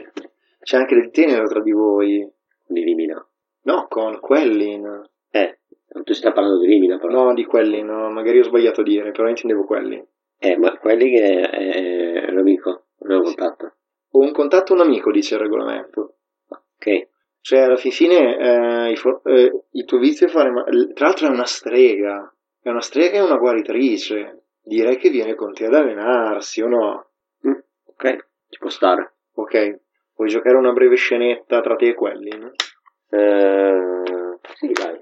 C'è anche del tenero tra di voi. Di Rimina? No, con Quellin. Eh, tu stai parlando di Rimina però. No, di Quellin, no, magari ho sbagliato a dire, però intendevo Quellin. Eh, ma quelli che è, è l'amico, non un contatto. O un contatto un amico, dice il regolamento. Ok. Cioè, alla fin fine, eh, il, eh, il, tuo vizio è fare... Ma- tra l'altro è una strega. È una strega e una guaritrice direi che viene con te ad allenarsi, o no? Mm, ok, ci può stare. Ok, vuoi giocare una breve scenetta tra te e quelli? No? Eh, sì, dai.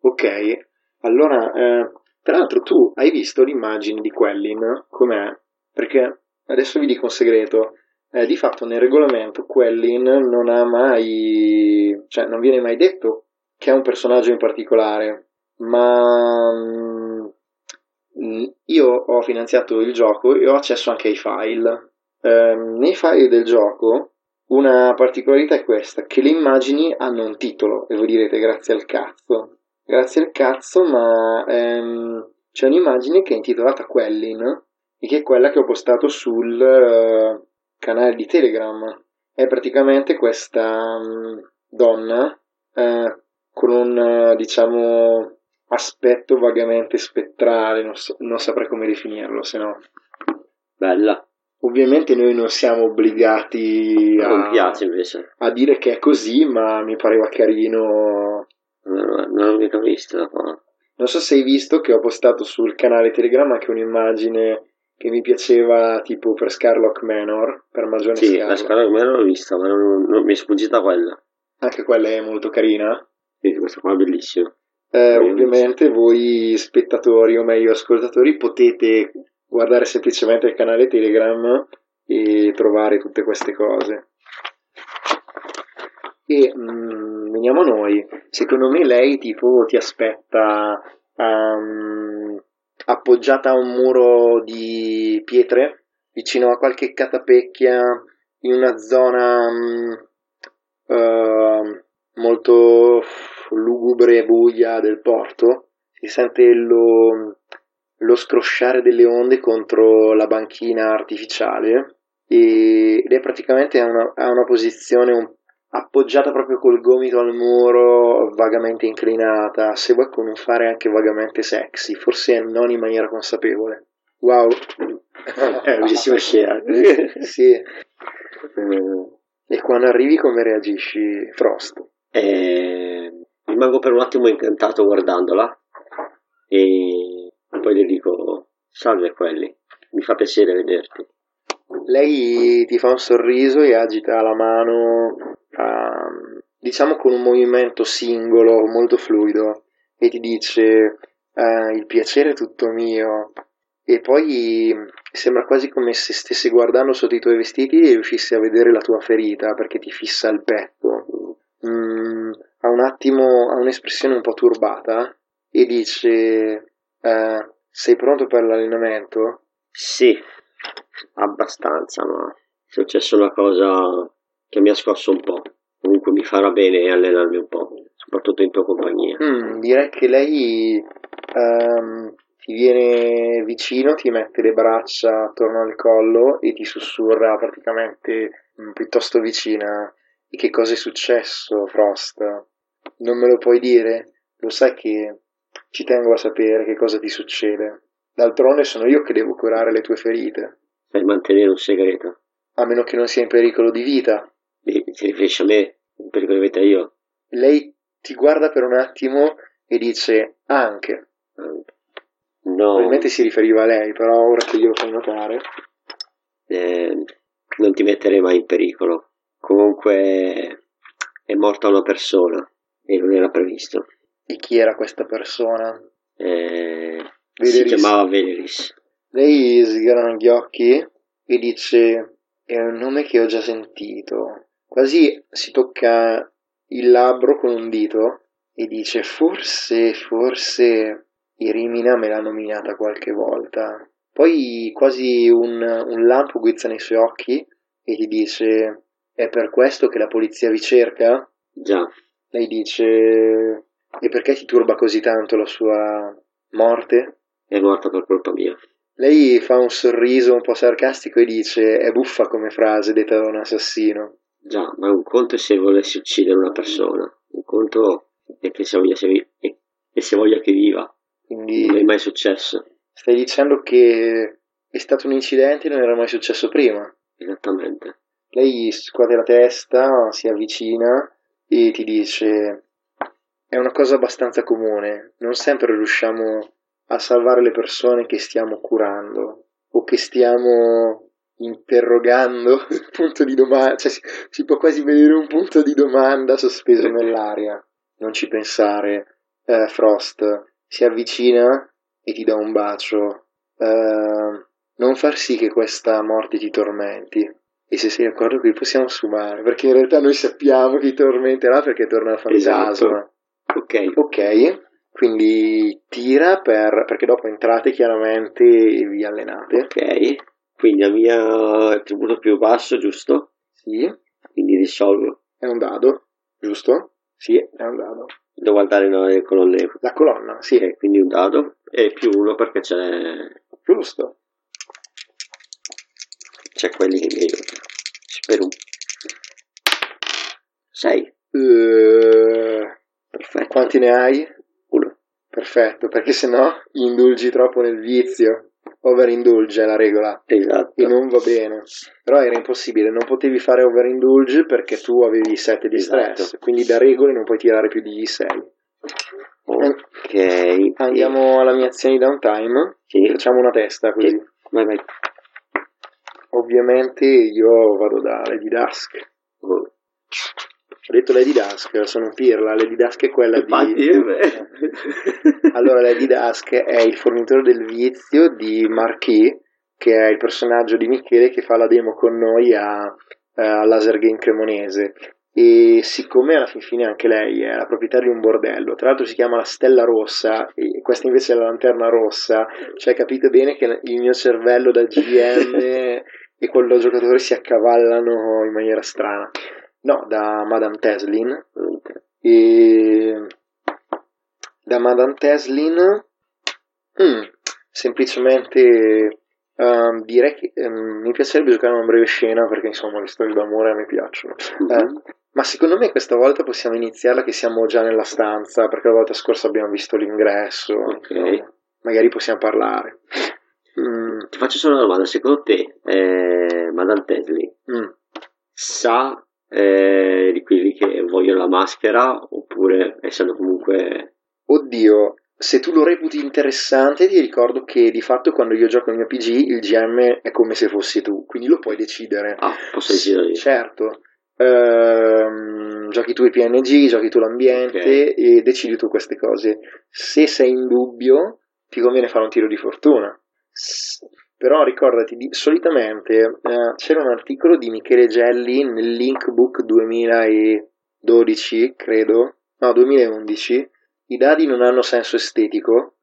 Ok, allora, eh, tra l'altro tu hai visto l'immagine di Quellin, com'è? Perché adesso vi dico un segreto. Eh, di fatto nel regolamento Quellin non ha mai, cioè non viene mai detto che è un personaggio in particolare, ma mm, Mm, io ho finanziato il gioco e ho accesso anche ai file. Eh, nei file del gioco una particolarità è questa, che le immagini hanno un titolo e voi direte grazie al cazzo. Grazie al cazzo, ma ehm, c'è un'immagine che è intitolata Quellin e che è quella che ho postato sul, uh, canale di Telegram. È praticamente questa um, donna eh, con un, diciamo, aspetto vagamente spettrale, non, so, non saprei come definirlo, se no. Bella. Ovviamente noi non siamo obbligati a, a, dire che è così, ma mi pareva carino. Non, non l'ho mica visto. No. Non so se hai visto che ho postato sul canale Telegram anche un'immagine che mi piaceva tipo per Scarlock Manor, per Magione sì, Scarlock. la Scarlock Manor l'ho vista, ma non, non, mi è sfuggita quella. Anche quella è molto carina? Sì, questa qua è bellissima. Eh, ovviamente voi spettatori, o meglio ascoltatori, potete guardare semplicemente il canale Telegram e trovare tutte queste cose. E mm, veniamo a noi. Secondo me lei tipo ti aspetta um, appoggiata a un muro di pietre vicino a qualche catapecchia in una zona um, uh, molto lugubre e buia del porto. Si sente lo, lo scrosciare delle onde contro la banchina artificiale e, ed è praticamente a una, a una posizione un, appoggiata proprio col gomito al muro, vagamente inclinata, se vuoi con un fare anche vagamente sexy, forse non in maniera consapevole. Wow, è bellissima scena. sì. E quando arrivi come reagisci, Frost? Eh, rimango per un attimo incantato guardandola e poi le dico salve quelli, mi fa piacere vederti. Lei ti fa un sorriso e agita la mano, uh, diciamo con un movimento singolo, molto fluido, e ti dice uh, il piacere è tutto mio. E poi sembra quasi come se stesse guardando sotto i tuoi vestiti e riuscisse a vedere la tua ferita perché ti fissa il petto. Mm, ha un attimo, ha un'espressione un po' turbata e dice uh, sei pronto per l'allenamento? Sì, abbastanza, ma è successa una cosa che mi ha scosso un po'. Comunque mi farà bene allenarmi un po', soprattutto in tua compagnia. Mm, direi che lei um, ti viene vicino, ti mette le braccia attorno al collo e ti sussurra praticamente mm, piuttosto vicina. E che cosa è successo, Frost? Non me lo puoi dire? Lo sai che ci tengo a sapere che cosa ti succede. D'altronde sono io che devo curare le tue ferite. Per mantenere un segreto. A meno che non sia in pericolo di vita. E ti riferisci a me? In pericolo di vita io? Lei ti guarda per un attimo e dice anche. No. Probabilmente si riferiva a lei, però ora che glielo fai notare. Eh, non ti metterei mai in pericolo. Comunque è morta una persona e non era previsto. E chi era questa persona? Eh, si chiamava Veleris. Lei sgrana gli occhi e dice: È un nome che ho già sentito. Quasi si tocca il labbro con un dito e dice: Forse, forse Irimina me l'ha nominata qualche volta. Poi quasi un, un lampo guizza nei suoi occhi e gli dice: È per questo che la polizia vi cerca? Già. Lei dice: E perché ti turba così tanto la sua morte? È morta per colpa mia. Lei fa un sorriso un po' sarcastico e dice: È buffa come frase detta da un assassino. Già, ma un conto è se volessi uccidere una persona, un conto è che se voglia, se vi... e se voglia che viva. Quindi non è mai successo. Stai dicendo che è stato un incidente e non era mai successo prima. Esattamente. Lei scuote la testa, si avvicina e ti dice è una cosa abbastanza comune, non sempre riusciamo a salvare le persone che stiamo curando o che stiamo interrogando, punto di domanda, cioè si, si, può quasi vedere un punto di domanda sospeso nell'aria. Non ci pensare, eh, Frost si avvicina e ti dà un bacio. Eh, non far sì che questa morte ti tormenti. E se sei d'accordo qui possiamo sfumare, perché in realtà noi sappiamo che ti tormenterà perché torna al fantasma. Esatto. Ok. Ok, quindi tira per, perché dopo entrate chiaramente e vi allenate. Ok, quindi il mio attributo più basso, giusto? Sì. Quindi risolvo. È un dado, giusto? Sì, è un dado. Devo guardare le colonne. La colonna, sì. Ok, quindi un dado e più uno perché c'è... Giusto. C'è quelli che mi aiutano. Perù. 6. Uh, Perfetto. quanti ne hai? Uno. Perfetto, perché sennò indulgi troppo nel vizio. Overindulge è la regola Esatto. e non va bene. Però era impossibile, non potevi fare overindulge perché tu avevi 7 di stress, Esatto. quindi da regole non puoi tirare più di 6. Ok. Andiamo alla mia azione di downtime, Sì. facciamo una testa così. Sì. Vai, vai. Ovviamente io vado da Lady Dusk. Oh. Ho detto Lady Dusk, sono pirla, Lady Dusk è quella Infatti, di... Allora, Lady Dusk è il fornitore del vizio di Marquis, che è il personaggio di Michele che fa la demo con noi a, eh, a Laser Game Cremonese. E siccome alla fin fine anche lei è la proprietaria di un bordello, tra l'altro si chiama la Stella Rossa, e questa invece è la Lanterna Rossa, cioè capite bene che il mio cervello da GM e quello giocatore si accavallano in maniera strana. No, da Madame Teslin, e da Madame Teslin mm, semplicemente ehm, direi che ehm, mi piacerebbe giocare una breve scena perché insomma le storie d'amore a me piacciono Mhm. Eh, ma secondo me questa volta possiamo iniziarla che siamo già nella stanza perché la volta scorsa abbiamo visto l'ingresso Ok. no? magari possiamo parlare Mm, Ti faccio solo una domanda. Secondo te, eh, Madame Tesley mm. sa eh, di quelli che vogliono la maschera oppure essendo comunque... Oddio, se tu lo reputi interessante, ti ricordo che di fatto quando io gioco il mio PG, il GM è come se fossi tu, quindi lo puoi decidere. Ah, posso decidere io. Certo. Ehm, giochi tu i PNG, giochi tu l'ambiente Ok. e decidi tu queste cose. Se sei in dubbio, ti conviene fare un tiro di fortuna. Però ricordati, di- solitamente eh, c'era un articolo di Michele Gelli nel Linkbook 2012, credo, no 2011, i dadi non hanno senso estetico.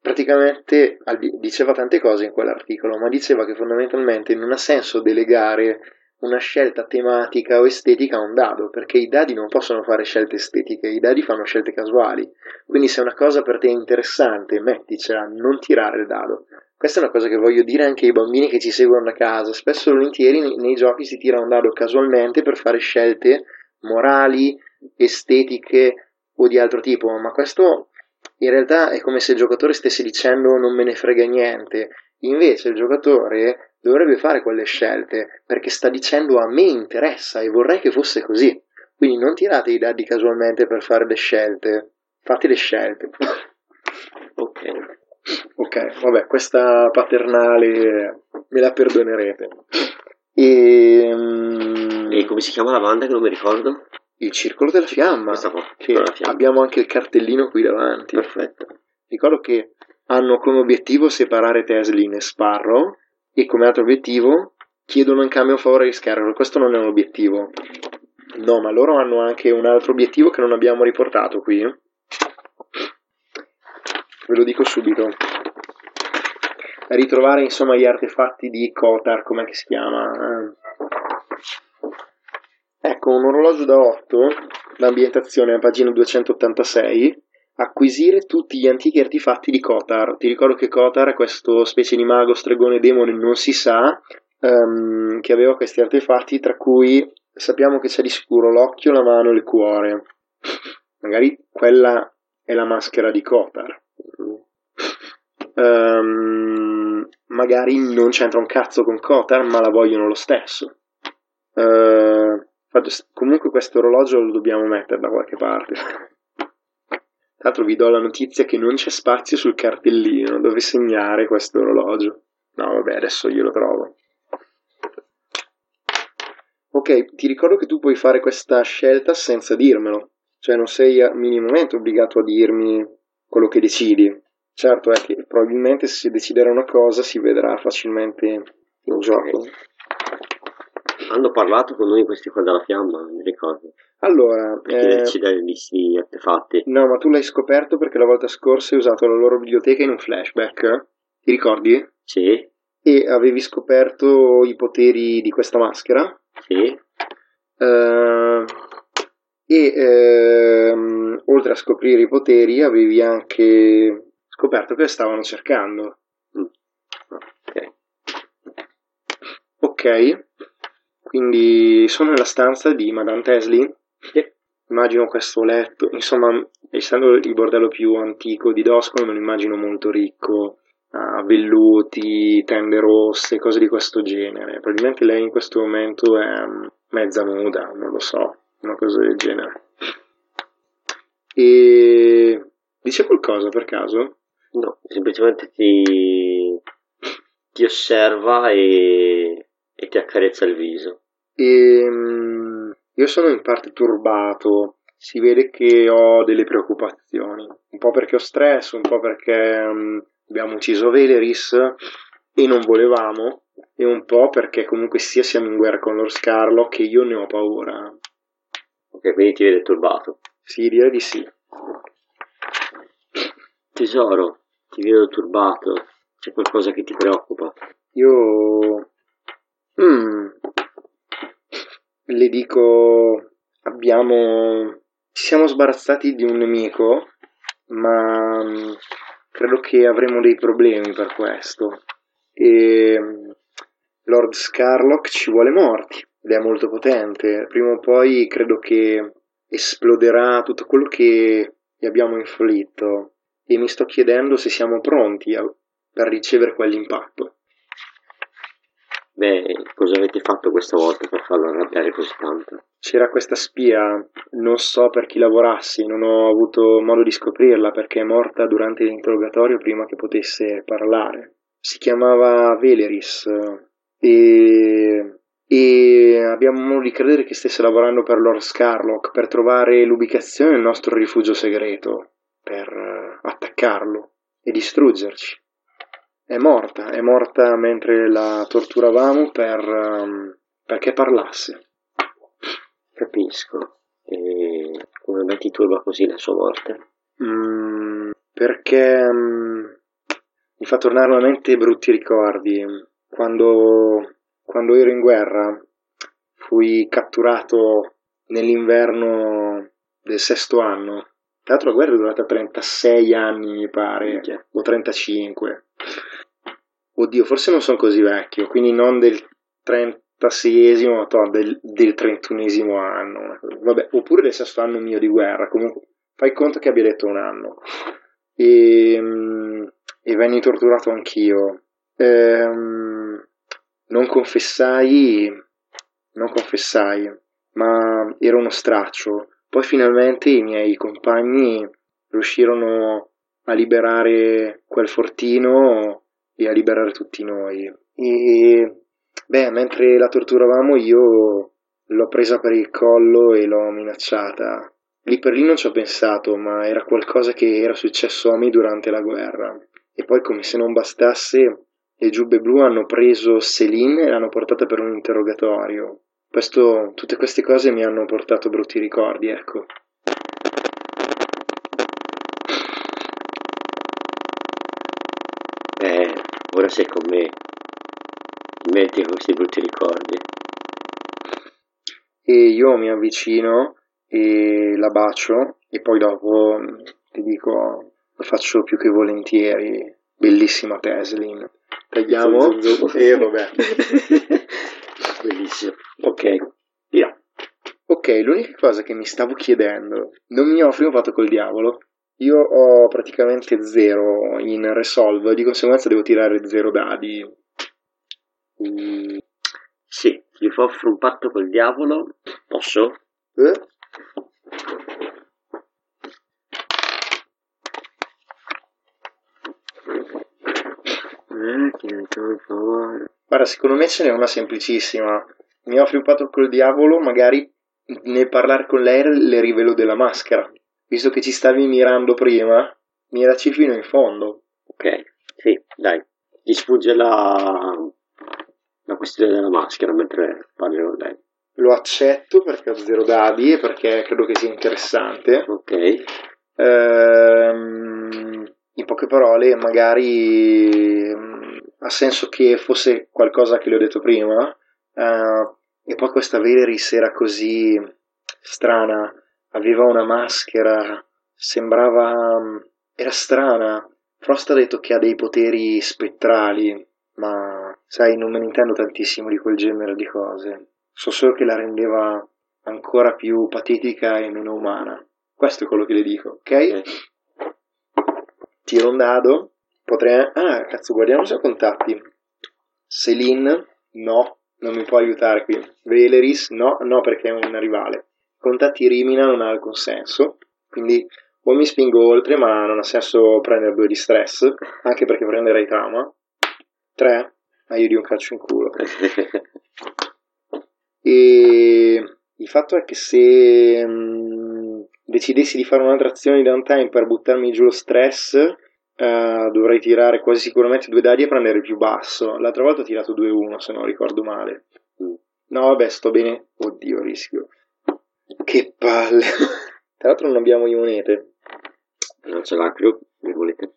Praticamente diceva tante cose in quell'articolo, ma diceva che fondamentalmente non ha senso delegare una scelta tematica o estetica a un dado, perché i dadi non possono fare scelte estetiche, i dadi fanno scelte casuali. Quindi se una cosa per te è interessante, metticela, non tirare il dado. Questa è una cosa che voglio dire anche ai bambini che ci seguono da casa. Spesso e volentieri nei, nei giochi si tira un dado casualmente per fare scelte morali, estetiche o di altro tipo, ma questo in realtà è come se il giocatore stesse dicendo non me ne frega niente. Invece il giocatore dovrebbe fare quelle scelte perché sta dicendo a me interessa e vorrei che fosse così. Quindi non tirate i dadi casualmente per fare le scelte, fate le scelte. Ok. Ok, vabbè, questa paternale me la perdonerete. E, mm, E come si chiama la banda che non mi ricordo? il circolo della fiamma. Questa qua, della fiamma. abbiamo anche il cartellino qui davanti. Perfetto. Ricordo che hanno come obiettivo separare Teslin e Sparrow e come altro obiettivo chiedono in cambio un favore di Scarrow. Questo non è un obiettivo. No, ma loro hanno anche un altro obiettivo che non abbiamo riportato qui. Ve lo dico subito. Ritrovare insomma gli artefatti di Kotar, com'è che si chiama? Ecco, un orologio da 8, l'ambientazione a pagina 286, acquisire tutti gli antichi artefatti di Kotar. Ti ricordo che Kotar è questo specie di mago, stregone, demone, non si sa, ehm, che aveva questi artefatti, tra cui sappiamo che c'è di sicuro l'occhio, la mano e il cuore. Magari quella è la maschera di Kotar. Ehm, magari non c'entra un cazzo con Kotar, ma la vogliono lo stesso. Fatto- comunque questo orologio lo dobbiamo mettere da qualche parte. Tra l'altro vi do la notizia che non c'è spazio sul cartellino dove segnare questo orologio. No, vabbè, adesso io lo trovo. Ok, ti ricordo che tu puoi fare questa scelta senza dirmelo, cioè non sei minimamente obbligato a dirmi quello che decidi. Certo è che probabilmente se si deciderà una cosa si vedrà facilmente in gioco. Hanno parlato con noi questi qua della fiamma, mi ricordo. Allora, Perché eh, decidere di questi artefatti. no, ma tu l'hai scoperto perché la volta scorsa hai usato la loro biblioteca in un flashback, ti ricordi? Sì, E avevi scoperto i poteri di questa maschera. sì. Eh, e ehm, oltre a scoprire i poteri avevi anche scoperto che stavano cercando. Mm. Ok. Ok, Quindi sono nella stanza di Madame Tesley. Immagino questo letto, insomma, essendo il bordello più antico di Dosco, me lo immagino molto ricco, a velluti, tende rosse, cose di questo genere. Probabilmente lei in questo momento è mm, mezza nuda, non lo so, una cosa del genere. E dice qualcosa per caso? No, semplicemente ti, ti osserva e, e ti accarezza il viso. E, um, io sono in parte turbato, si vede che ho delle preoccupazioni, un po' perché ho stress, un po' perché um, abbiamo ucciso Veleris e non volevamo, e un po' perché comunque sia siamo in guerra con Lord Scarlock e io ne ho paura. Ok, quindi ti vede turbato. Sì, direi di sì. Tesoro, ti vedo turbato. C'è qualcosa che ti preoccupa? Io... Mm. Le dico... Abbiamo... Ci siamo sbarazzati di un nemico, ma mm, credo che avremo dei problemi per questo. E mm, Lord Scarlock ci vuole morti ed è molto potente. Prima o poi credo che esploderà tutto quello che gli abbiamo inflitto e mi sto chiedendo se siamo pronti a, per ricevere quell'impatto. Beh, cosa avete fatto questa volta per farlo arrabbiare così tanto? C'era questa spia, non so per chi lavorassi, non ho avuto modo di scoprirla perché è morta durante l'interrogatorio prima che potesse parlare. Si chiamava Veleris e e abbiamo modo di credere che stesse lavorando per Lord Scarlock per trovare l'ubicazione del nostro rifugio segreto, per eh, attaccarlo e distruggerci. È morta, è morta mentre la torturavamo per, um, perché parlasse. Capisco. E come mai ti turba così la sua morte? Mm, perché um, mi fa tornare alla mente brutti ricordi. Quando quando ero in guerra fui catturato nell'inverno del sesto anno. Tra l'altro la guerra è durata 36 anni, mi pare, okay. o 35. Oddio, forse non sono così vecchio, quindi non del 36esimo, ma del, del 31esimo anno. Vabbè, oppure del sesto anno mio di guerra, comunque fai conto che abbia detto un anno. E, e venni torturato anch'io. Ehm, non confessai, non confessai, ma era uno straccio. Poi finalmente i miei compagni riuscirono a liberare quel fortino e a liberare tutti noi. E beh, mentre la torturavamo io l'ho presa per il collo e l'ho minacciata. Lì per lì non ci ho pensato, ma era qualcosa che era successo a me durante la guerra. E poi come se non bastasse, le giubbe blu hanno preso Céline e l'hanno portata per un interrogatorio. Questo, tutte queste cose mi hanno portato brutti ricordi, ecco. Eh, ora sei con me. Metti questi brutti ricordi. E io mi avvicino e la bacio e poi dopo ti dico lo faccio più che volentieri. Bellissima Teslin. Tagliamo e vabbè. Bellissimo. Ok, via. Ok, l'unica cosa che mi stavo chiedendo, non mi offri un fatto col diavolo? Io ho praticamente zero in resolve, di conseguenza devo tirare zero dadi. Mm, sì, gli offro un patto col diavolo. Posso? Eh? Guarda, secondo me ce n'è una semplicissima. Mi offri un patto col diavolo, magari nel parlare con lei le rivelo della maschera. Visto che ci stavi mirando prima, miraci fino in fondo. Ok, sì, dai. Ti sfugge la, la questione della maschera mentre parli con lei. Lo accetto perché ho zero dadi e perché credo che sia interessante. Ok. Ehm, in poche parole, magari ha senso che fosse qualcosa che le ho detto prima, uh, e poi questa Valeris era così strana, aveva una maschera, sembrava... era strana. Frost ha detto che ha dei poteri spettrali, ma sai, non me ne intendo tantissimo di quel genere di cose. so solo che la rendeva ancora più patetica e meno umana. Questo è quello che le dico, ok? Tiro un dado, potrei... Ah, cazzo, guardiamo se ho contatti. Celine, no, non mi può aiutare qui. Veleris, no, no perché è una rivale. Contatti Rimina non ha alcun senso, quindi o mi spingo oltre, ma non ha senso prendere due di stress, anche perché prenderei trauma. Tre, ma io di un calcio in culo. e il fatto è che se mh, decidessi di fare un'altra azione di downtime per buttarmi giù lo stress, uh, dovrei tirare quasi sicuramente due dadi e prendere il più basso. L'altra volta ho tirato 2-1, se non ricordo male. No, vabbè, sto bene. Oddio, rischio. Che palle. Tra l'altro non abbiamo le monete. Non ce l'ha crew, le volete?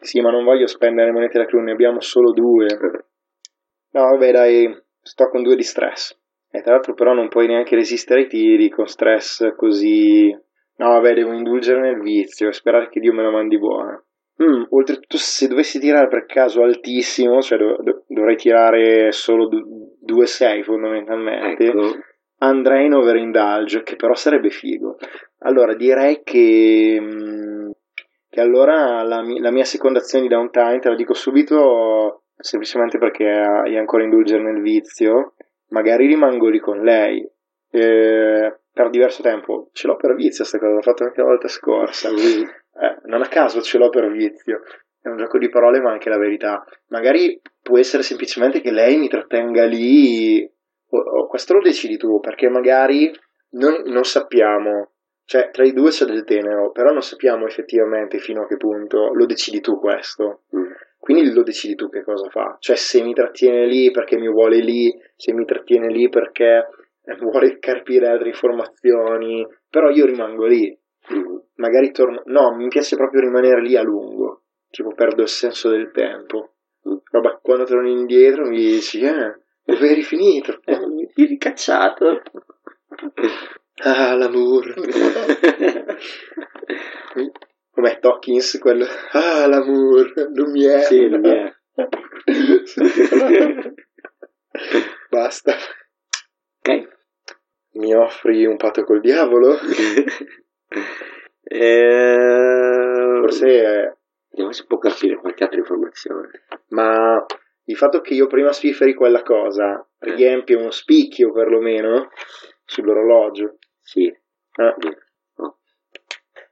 Sì, ma non voglio spendere le monete da crew, ne abbiamo solo due. No, vabbè, dai, sto con due di stress. E tra l'altro però non puoi neanche resistere ai tiri con stress così... No, vabbè, devo indulgere nel vizio e sperare che Dio me la mandi buona. Mm, oltretutto, se dovessi tirare per caso altissimo, cioè dov- dov- dovrei tirare solo 2-6 fondamentalmente, ecco. Andrei in overindulge, che però sarebbe figo. Allora, direi che, mm, che allora la, la mia seconda azione di downtime, te la dico subito, semplicemente perché hai ancora indulgere nel vizio, magari rimango lì con lei eh, per diverso tempo. Ce l'ho per vizio questa cosa, l'ho fatto anche la volta scorsa. Eh, non a caso ce l'ho per vizio. È un gioco di parole, ma anche la verità. Magari può essere semplicemente che lei mi trattenga lì. Questo lo decidi tu, perché magari non, non sappiamo. Cioè, tra i due c'è del tenero, però non sappiamo effettivamente fino a che punto. Lo decidi tu questo. Mm. Quindi lo decidi tu che cosa fa. Cioè, se mi trattiene lì perché mi vuole lì, se mi trattiene lì perché vuole capire altre informazioni, però io rimango lì. Magari torno. No, mi piace proprio rimanere lì a lungo. Tipo, perdo il senso del tempo. Roba, quando torni indietro mi dici, eh, dove eri finito? hai ricacciato. Ah, l'amore. Com'è Tokins quello? Ah, l'amore, Lumière. Sì, Lumière. Basta. Ok. Mi offri un patto col diavolo? eh... Forse è... Vediamo se può capire qualche altra informazione. Ma il fatto che io prima sfifferi quella cosa eh. riempie uno spicchio perlomeno sull'orologio. Sì. Eh.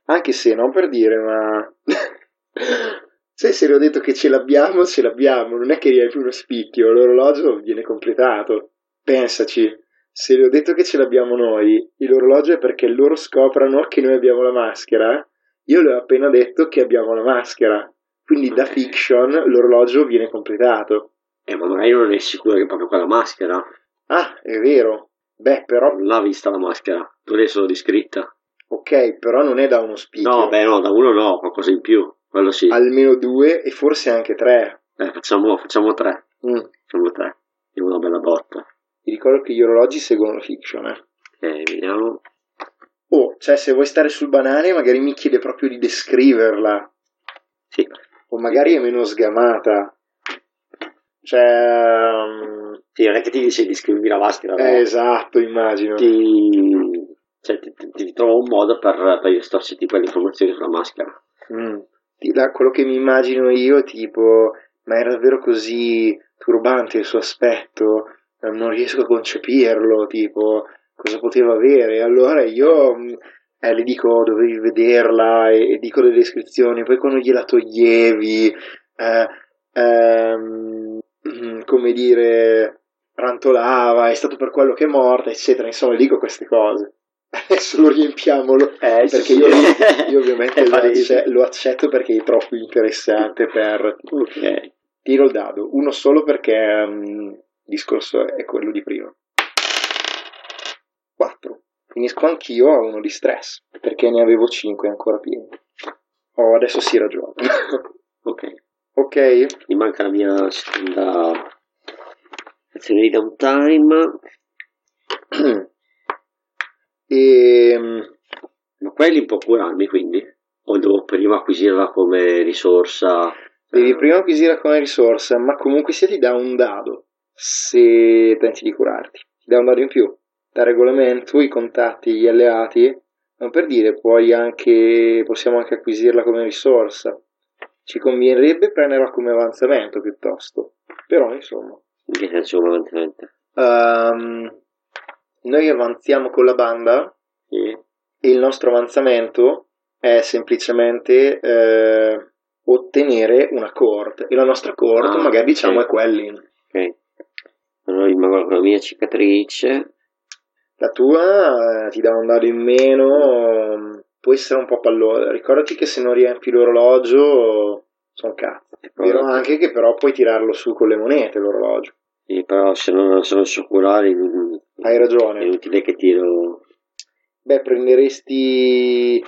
Anche se, non per dire, ma... se, se le ho detto che ce l'abbiamo, ce l'abbiamo. Non è che riempi uno spicchio, l'orologio viene completato. Pensaci. Se le ho detto che ce l'abbiamo noi, l'orologio è perché loro scoprano che noi abbiamo la maschera. Io le ho appena detto che abbiamo la maschera. Quindi da fiction l'orologio viene completato. Eh, ma magari non è sicuro che è proprio quella maschera. Ah, è vero. Beh, però... Non l'ha vista la maschera. Tu l'hai solo descritta. Ok, però non è da uno spicchio. No, beh no, da uno no, qualcosa in più, quello sì. Almeno due e forse anche tre. Eh, facciamo, facciamo tre. Mm. Facciamo tre. E una bella botta. Ti ricordo che gli orologi seguono la fiction, eh. Ok, vediamo. Oh, cioè se vuoi stare sul banale magari mi chiede proprio di descriverla. Sì. O magari è meno sgamata. Cioè... Um... Sì, non è che ti dice di scrivermi la maschera. Eh, no? Esatto, immagino. Ti cioè ti, ti, ti trovo un modo per, per distorcerti quelle informazioni sulla maschera. Mm. Da quello che mi immagino io, tipo, ma era davvero così turbante il suo aspetto, non riesco a concepirlo, tipo, cosa poteva avere? Allora io mm, eh, le dico dovevi vederla e, e, dico le descrizioni, poi quando gliela toglievi, eh, ehm, come dire, rantolava, è stato per quello che è morta, eccetera, insomma, dico queste cose. Adesso lo riempiamolo eh, perché sì. io, io, ovviamente lo, acce- lo, accetto perché è troppo interessante per ok. tiro il dado. Uno solo perché um, il discorso è quello di prima. 4 finisco anch'io a uno di stress perché ne avevo 5 ancora pieni oh adesso si ragiona ok ok mi manca la mia seconda azione di downtime E... Ehm, Ma quelli può curarmi quindi? O devo prima acquisirla come risorsa? Devi prima acquisirla come risorsa, ma comunque sia ti dà un dado se tenti di curarti. ti dà un dado in più. Da regolamento, i contatti, gli alleati, non per dire, puoi anche, possiamo anche acquisirla come risorsa. Ci conviene prenderla come avanzamento piuttosto. Però, insomma. In che senso come avanzamento? Um, noi avanziamo con la banda Sì. e il nostro avanzamento è semplicemente eh, ottenere una cohort. E la nostra cohort, Ah, magari diciamo, sì. è Quellin. Ok. Allora rimango con la mia cicatrice. La tua eh, ti dà un dado in meno, mm, può essere un po' pallosa. Ricordati che se non riempi l'orologio sono cazzo. È vero anche che però puoi tirarlo su con le monete l'orologio. Sì, però se non sono scioccolari mm, Hai è ragione. inutile che tiro. Beh, prenderesti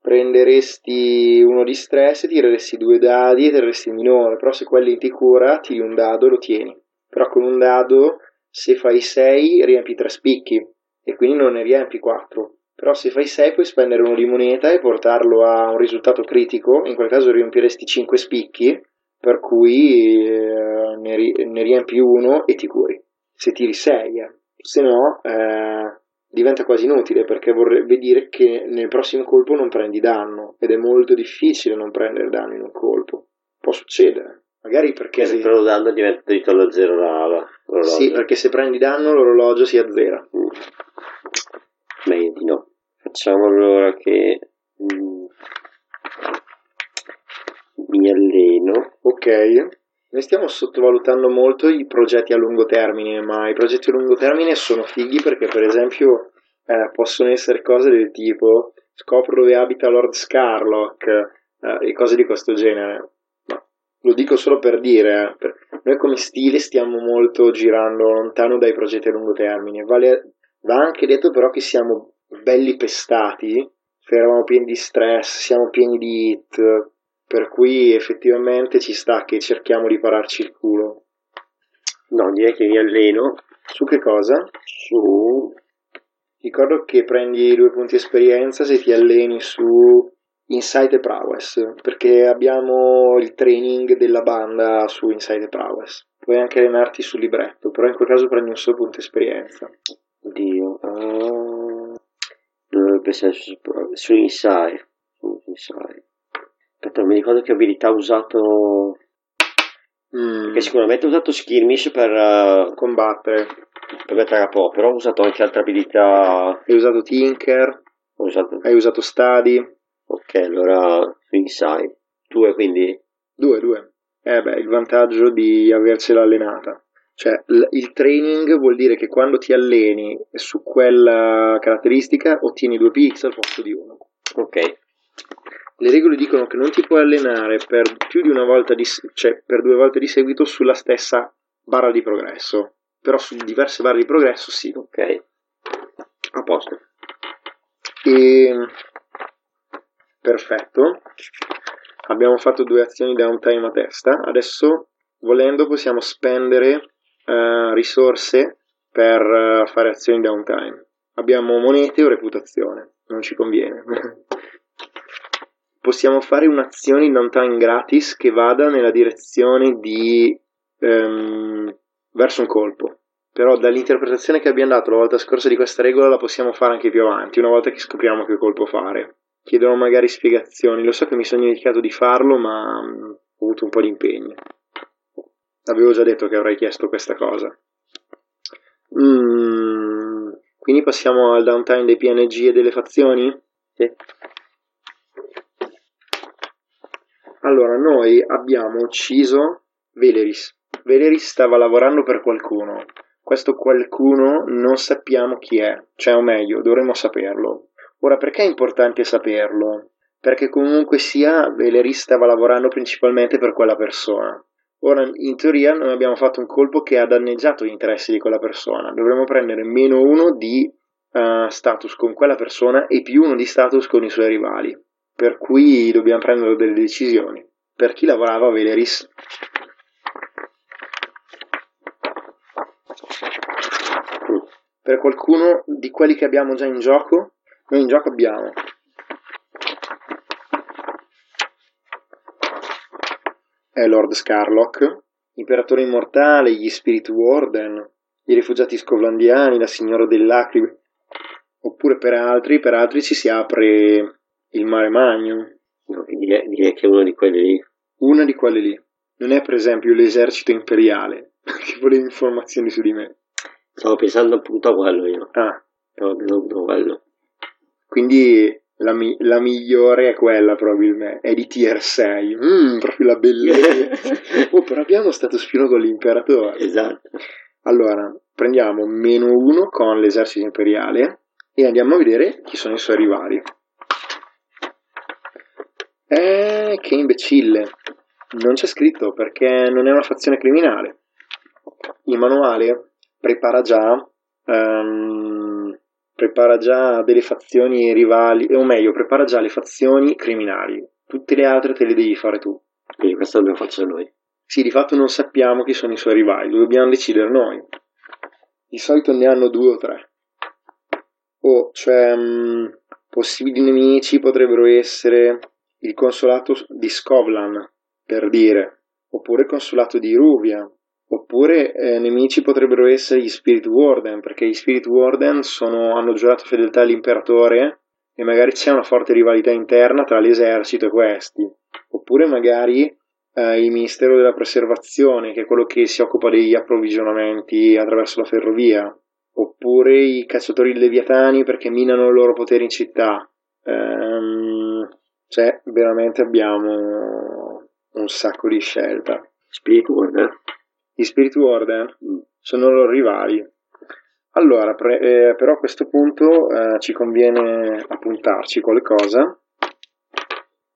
prenderesti uno di stress, tireresti due dadi e tireresti il minore, però se quelli ti cura, tiri un dado e lo tieni. Però con un dado, se fai 6, riempi 3 spicchi e quindi non ne riempi 4. Però se fai 6 puoi spendere uno di moneta e portarlo a un risultato critico, in quel caso riempiresti 5 spicchi, per cui eh, ne, ri- ne riempi uno e ti curi. Se tiri 6, eh. se no eh, diventa quasi inutile perché vorrebbe dire che nel prossimo colpo non prendi danno ed è molto difficile non prendere danno in un colpo. Può succedere, magari perché se, lo danno diventa tutto allo zero la, sì, perché se prendi danno l'orologio si azzera. Mm. Meglio di no. Facciamo allora che mm, mi alleno. Ok, noi stiamo sottovalutando molto i progetti a lungo termine, ma i progetti a lungo termine sono fighi perché per esempio eh, possono essere cose del tipo scopro dove abita Lord Scarlock eh, e cose di questo genere. Lo dico solo per dire, eh, noi come stile stiamo molto girando lontano dai progetti a lungo termine. Vale- va anche detto però che siamo belli pestati, eravamo pieni di stress, siamo pieni di hit, per cui effettivamente ci sta che cerchiamo di pararci il culo. No, direi che mi alleno Su che cosa? su Ricordo che prendi due punti esperienza se ti alleni su Insight e Prowess, perché abbiamo il training della banda su Insight e Prowess. Puoi anche allenarti sul libretto, però in quel caso prendi un solo punto esperienza. Dio. Uh, dovrebbe essere su, su Inside. Su Inside. Aspetta, non mi ricordo che abilità ho usato. Mm, Perché sicuramente ho usato skirmish per, eh, combattere. per mettere a po', però ho usato anche altre abilità. Hai usato Tinker, Ho usato. hai usato Study. Ok, allora Inside. Due quindi. Due, due. Eh beh, il vantaggio di avercela allenata. Cioè, l- il training vuol dire che quando ti alleni su quella caratteristica ottieni due pixel al posto di uno. Ok. Le regole dicono che non ti puoi allenare per più di una volta di, s- cioè per due volte di seguito sulla stessa barra di progresso. Però su diverse barre di progresso sì. Ok. A posto. E... Perfetto. Abbiamo fatto due azioni downtime a testa. Adesso, volendo, possiamo spendere eh, risorse per eh, fare azioni downtime. Abbiamo monete o reputazione. Non ci conviene. possiamo fare un'azione downtime gratis che vada nella direzione di ehm, verso un colpo. Però dall'interpretazione che abbiamo dato la volta scorsa di questa regola la possiamo fare anche più avanti, una volta che scopriamo che colpo fare. Chiedono magari spiegazioni, lo so che mi sono dimenticato di farlo, ma mm, ho avuto un po' di impegno. Avevo già detto che avrei chiesto questa cosa. Mm, quindi passiamo al downtime dei PNG e delle fazioni? Sì. Allora, noi abbiamo ucciso Veleris. Veleris stava lavorando per qualcuno. Questo qualcuno non sappiamo chi è, cioè o meglio, dovremmo saperlo. Ora, perché è importante saperlo? Perché comunque sia, Veleris stava lavorando principalmente per quella persona. Ora, in teoria, noi abbiamo fatto un colpo che ha danneggiato gli interessi di quella persona. Dovremmo prendere meno uno di eh, status con quella persona e più uno di status con i suoi rivali. Per cui dobbiamo prendere delle decisioni. Per chi lavorava a Veleris per qualcuno di quelli che abbiamo già in gioco, noi in gioco abbiamo è Lord Scarlock, Imperatore Immortale, gli Spirit Warden, i rifugiati scovlandiani, la signora dell'Acribe, oppure per altri, per altri ci si apre il mare magnum. No, direi, direi che è uno di quelli lì. Una di quelle lì. Non è per esempio l'esercito imperiale, che voleva informazioni su di me. Stavo pensando appunto a quello io. Ah. Abbiamo avuto quello. Quindi la, mi- la, migliore è quella probabilmente, è di tier 6. Mm, proprio la bellezza. oh, però abbiamo stato spione con l'imperatore. Esatto. Allora, prendiamo meno 1 con l'esercito imperiale e andiamo a vedere chi sono i suoi rivali. Eh, che imbecille. Non c'è scritto perché non è una fazione criminale. Il manuale prepara già, um, prepara già delle fazioni rivali, o meglio, prepara già le fazioni criminali. Tutte le altre te le devi fare tu. Quindi questo dobbiamo fare noi. Sì, di fatto non sappiamo chi sono i suoi rivali, lo dobbiamo decidere noi. Di solito ne hanno due o tre. O, cioè, mh, possibili nemici potrebbero essere il consolato di Scovlan, per dire, oppure il consolato di Ruvia, oppure eh, nemici potrebbero essere gli Spirit Warden, perché gli Spirit Warden sono, hanno giurato fedeltà all'imperatore e magari c'è una forte rivalità interna tra l'esercito e questi, oppure magari eh, il Ministero della Preservazione, che è quello che si occupa degli approvvigionamenti attraverso la ferrovia, oppure i cacciatori leviatani perché minano il loro potere in città. Ehm, cioè, veramente abbiamo un sacco di scelta. Spirit Warden? Gli Spirit Warden sono loro rivali. Allora, pre- eh, però a questo punto eh, ci conviene appuntarci qualcosa.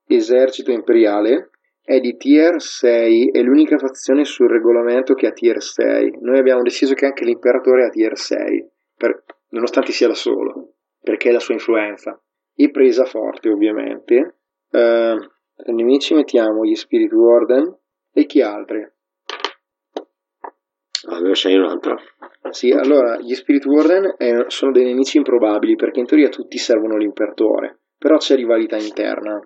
Esercito imperiale è di tier 6, è l'unica fazione sul regolamento che ha tier 6. Noi abbiamo deciso che anche l'imperatore ha tier 6, per, nonostante sia da solo, perché è la sua influenza. E presa forte, ovviamente. Uh, nemici mettiamo gli Spirit Warden e chi altri? Allora scegli un altro. Sì, allora gli Spirit Warden è, sono dei nemici improbabili perché in teoria tutti servono l'imperatore, però c'è rivalità interna.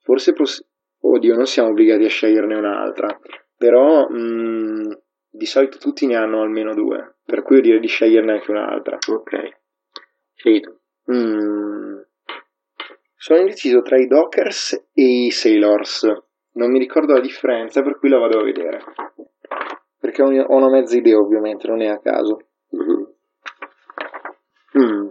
Forse, poss- oddio, non siamo obbligati a sceglierne un'altra, però mh, di solito tutti ne hanno almeno due, per cui io direi di sceglierne anche un'altra. Ok, scegli tu. Mm. Sono indeciso tra i Dockers e i Sailors. Non mi ricordo la differenza, per cui la vado a vedere. Perché ho una mezza idea, ovviamente, non è a caso. Mm-hmm. Mm.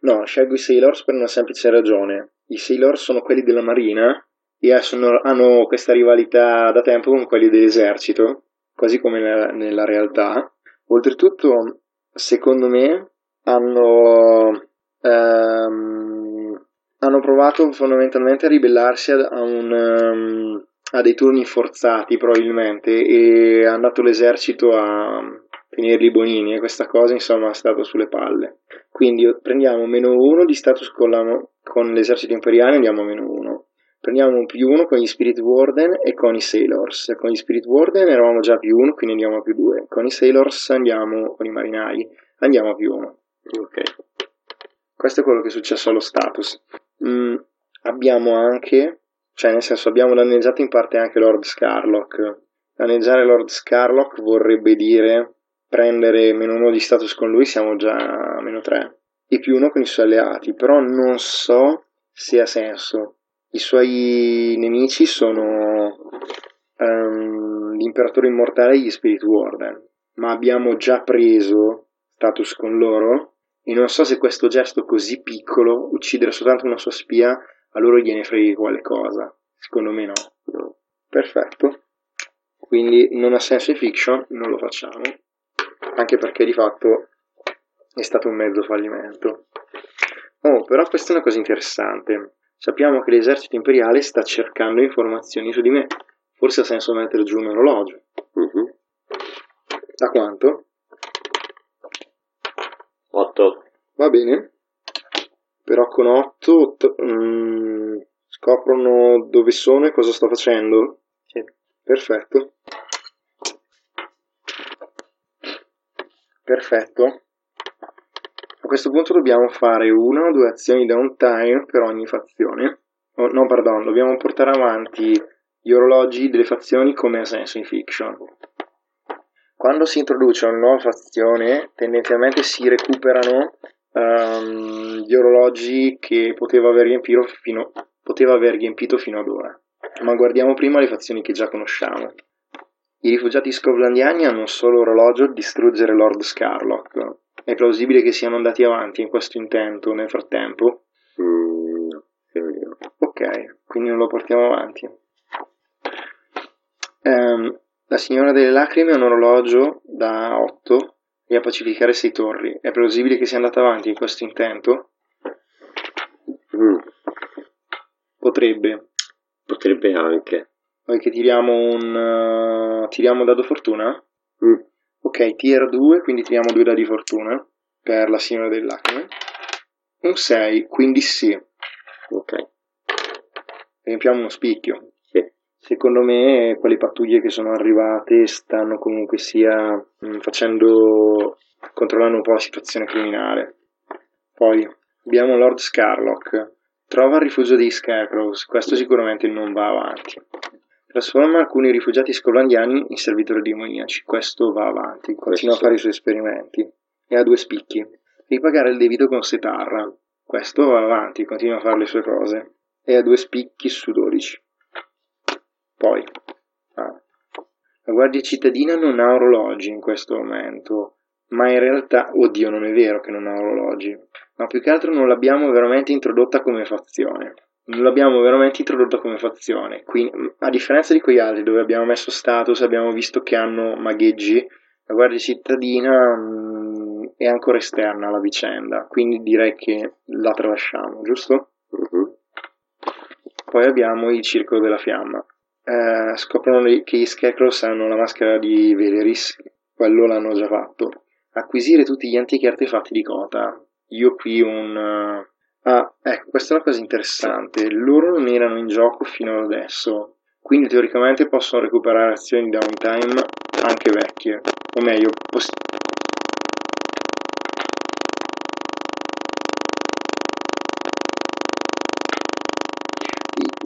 No, scelgo i Sailors per una semplice ragione. I Sailors sono quelli della Marina e sono, hanno questa rivalità da tempo con quelli dell'esercito, quasi come nella, nella realtà. Oltretutto, secondo me, hanno ehm, hanno provato fondamentalmente a ribellarsi a, un, um, a, dei turni forzati probabilmente e ha andato l'esercito a finirli bonini e questa cosa insomma è stata sulle palle. Quindi prendiamo meno uno di status con, la, con l'esercito imperiale e andiamo a meno uno. Prendiamo un più uno con gli Spirit Warden e con i Sailors. Con gli Spirit Warden eravamo già più uno quindi andiamo a più due. Con i Sailors andiamo con i marinai andiamo a più uno. Ok. Questo è quello che è successo allo status. Mm, abbiamo anche, cioè nel senso abbiamo danneggiato in parte anche Lord Scarlock. Danneggiare Lord Scarlock vorrebbe dire prendere meno uno di status con lui, siamo già a meno 3. E più uno con i suoi alleati, però non so se ha senso. I suoi nemici sono um, l'imperatore immortale e gli Spirit Warden, ma abbiamo già preso status con loro e non so se questo gesto così piccolo, uccidere soltanto una sua spia, a loro gliene freghi qualcosa. Secondo me no. no. Perfetto. Quindi non ha senso in fiction, non lo facciamo. Anche perché di fatto è stato un mezzo fallimento. Oh, però questa è una cosa interessante. Sappiamo che l'esercito imperiale sta cercando informazioni su di me. Forse ha senso mettere giù un orologio. Uh-huh. Da quanto? 8. Va bene. Però con 8 mm, scoprono dove sono e cosa sto facendo? Sì. Perfetto. Perfetto. A questo punto dobbiamo fare una o due azioni downtime per ogni fazione. Oh, no, pardon, dobbiamo portare avanti gli orologi delle fazioni come ha senso in fiction. quando si introduce una nuova fazione, tendenzialmente si recuperano um, gli orologi che poteva aver, fino, poteva aver riempito fino ad ora. Ma guardiamo prima le fazioni che già conosciamo. I rifugiati scovlandiani hanno un solo orologio distruggere Lord Scarlock. È plausibile che siano andati avanti in questo intento nel frattempo? Mm, no, Ok, quindi non lo portiamo avanti. Um, la signora delle lacrime ha un orologio da 8 e a pacificare 6 torri. È plausibile che sia andata avanti in questo intento? Mm. Potrebbe. Potrebbe anche. Che tiriamo un... Uh, tiriamo dado fortuna? Mm. Ok, tier 2, quindi tiriamo due dadi fortuna per la signora lacrime. Un 6, quindi sì. Ok. Riempiamo uno spicchio. Secondo me quelle pattuglie che sono arrivate stanno comunque sia mm, facendo... controllando un po' la situazione criminale. Poi abbiamo Lord Scarlock. Trova il rifugio dei Scarecrows, questo sicuramente non va avanti. Trasforma alcuni rifugiati scolandiani in servitori demoniaci, questo va avanti, continua a fare i suoi esperimenti. E ha due spicchi. Ripagare il debito con Setarra, questo va avanti, continua a fare le sue cose. E ha due spicchi su 12. Poi, ah. la Guardia Cittadina non ha orologi in questo momento, ma in realtà, oddio, non è vero che non ha orologi, ma più che altro non l'abbiamo veramente introdotta come fazione. Non l'abbiamo veramente introdotta come fazione. Quindi, a differenza di quegli altri dove abbiamo messo status, abbiamo visto che hanno magheggi, la Guardia Cittadina mh, mm, è ancora esterna alla vicenda, quindi direi che la tralasciamo, giusto? Uh-huh. Poi abbiamo il Circolo della Fiamma. Eh, scoprono che gli Scarecrows hanno la maschera di Veleris, quello l'hanno già fatto. Acquisire tutti gli antichi artefatti di Kota. Io qui un... Uh... Ah, ecco, questa è una cosa interessante. Loro non erano in gioco fino ad adesso, quindi teoricamente possono recuperare azioni downtime anche vecchie. O meglio, poss-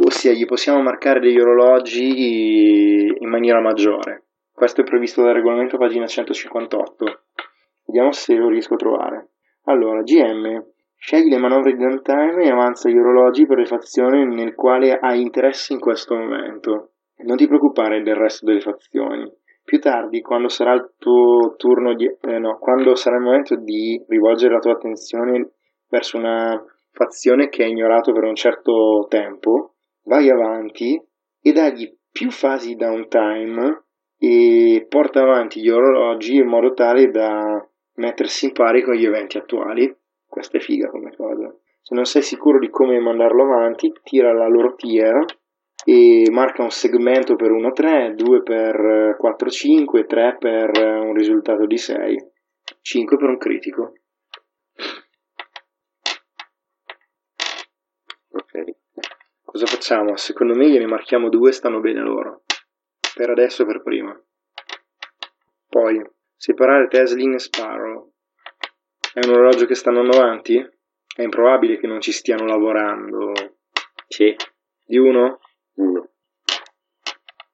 ossia gli possiamo marcare degli orologi in maniera maggiore. Questo è previsto dal regolamento pagina 158. Vediamo se lo riesco a trovare. Allora, GM, scegli le manovre di downtime e avanza gli orologi per le fazioni nel quale hai interesse in questo momento. Non ti preoccupare del resto delle fazioni. Più tardi, quando sarà il tuo turno di, eh, no, quando sarà il momento di rivolgere la tua attenzione verso una fazione che hai ignorato per un certo tempo, vai avanti e dagli più fasi downtime e porta avanti gli orologi in modo tale da mettersi in pari con gli eventi attuali. Questa è figa come cosa. Se non sei sicuro di come mandarlo avanti, tira la loro tier e marca un segmento per 1-3, 2 per 4-5, 3 per un risultato di 6, 5 per un critico. Ok. Cosa facciamo? Secondo me gliene marchiamo due, stanno bene loro. Per adesso e per prima. Poi, separare Teslin e Sparrow. È un orologio che stanno andando avanti? È improbabile che non ci stiano lavorando. Sì. Di uno? Uno.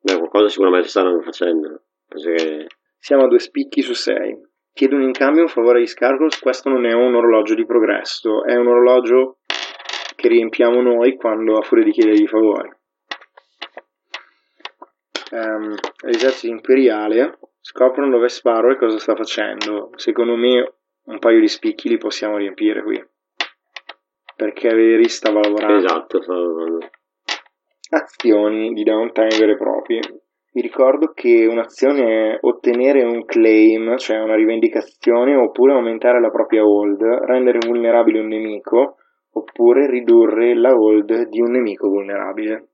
Beh, qualcosa sicuramente stanno facendo. Che... Siamo a due spicchi su sei. Chiedono in cambio un favore agli Scargos. Questo non è un orologio di progresso, è un orologio che riempiamo noi quando a furia di chiedergli favori. Um, l'esercito imperiale scoprono dove sparo e cosa sta facendo. Secondo me un paio di spicchi li possiamo riempire qui. Perché Veri stava lavorando. Esatto, stava lavorando. Azioni di downtime vere e proprie. Vi ricordo che un'azione è ottenere un claim, cioè una rivendicazione, oppure aumentare la propria hold, rendere vulnerabile un nemico, oppure ridurre la hold di un nemico vulnerabile.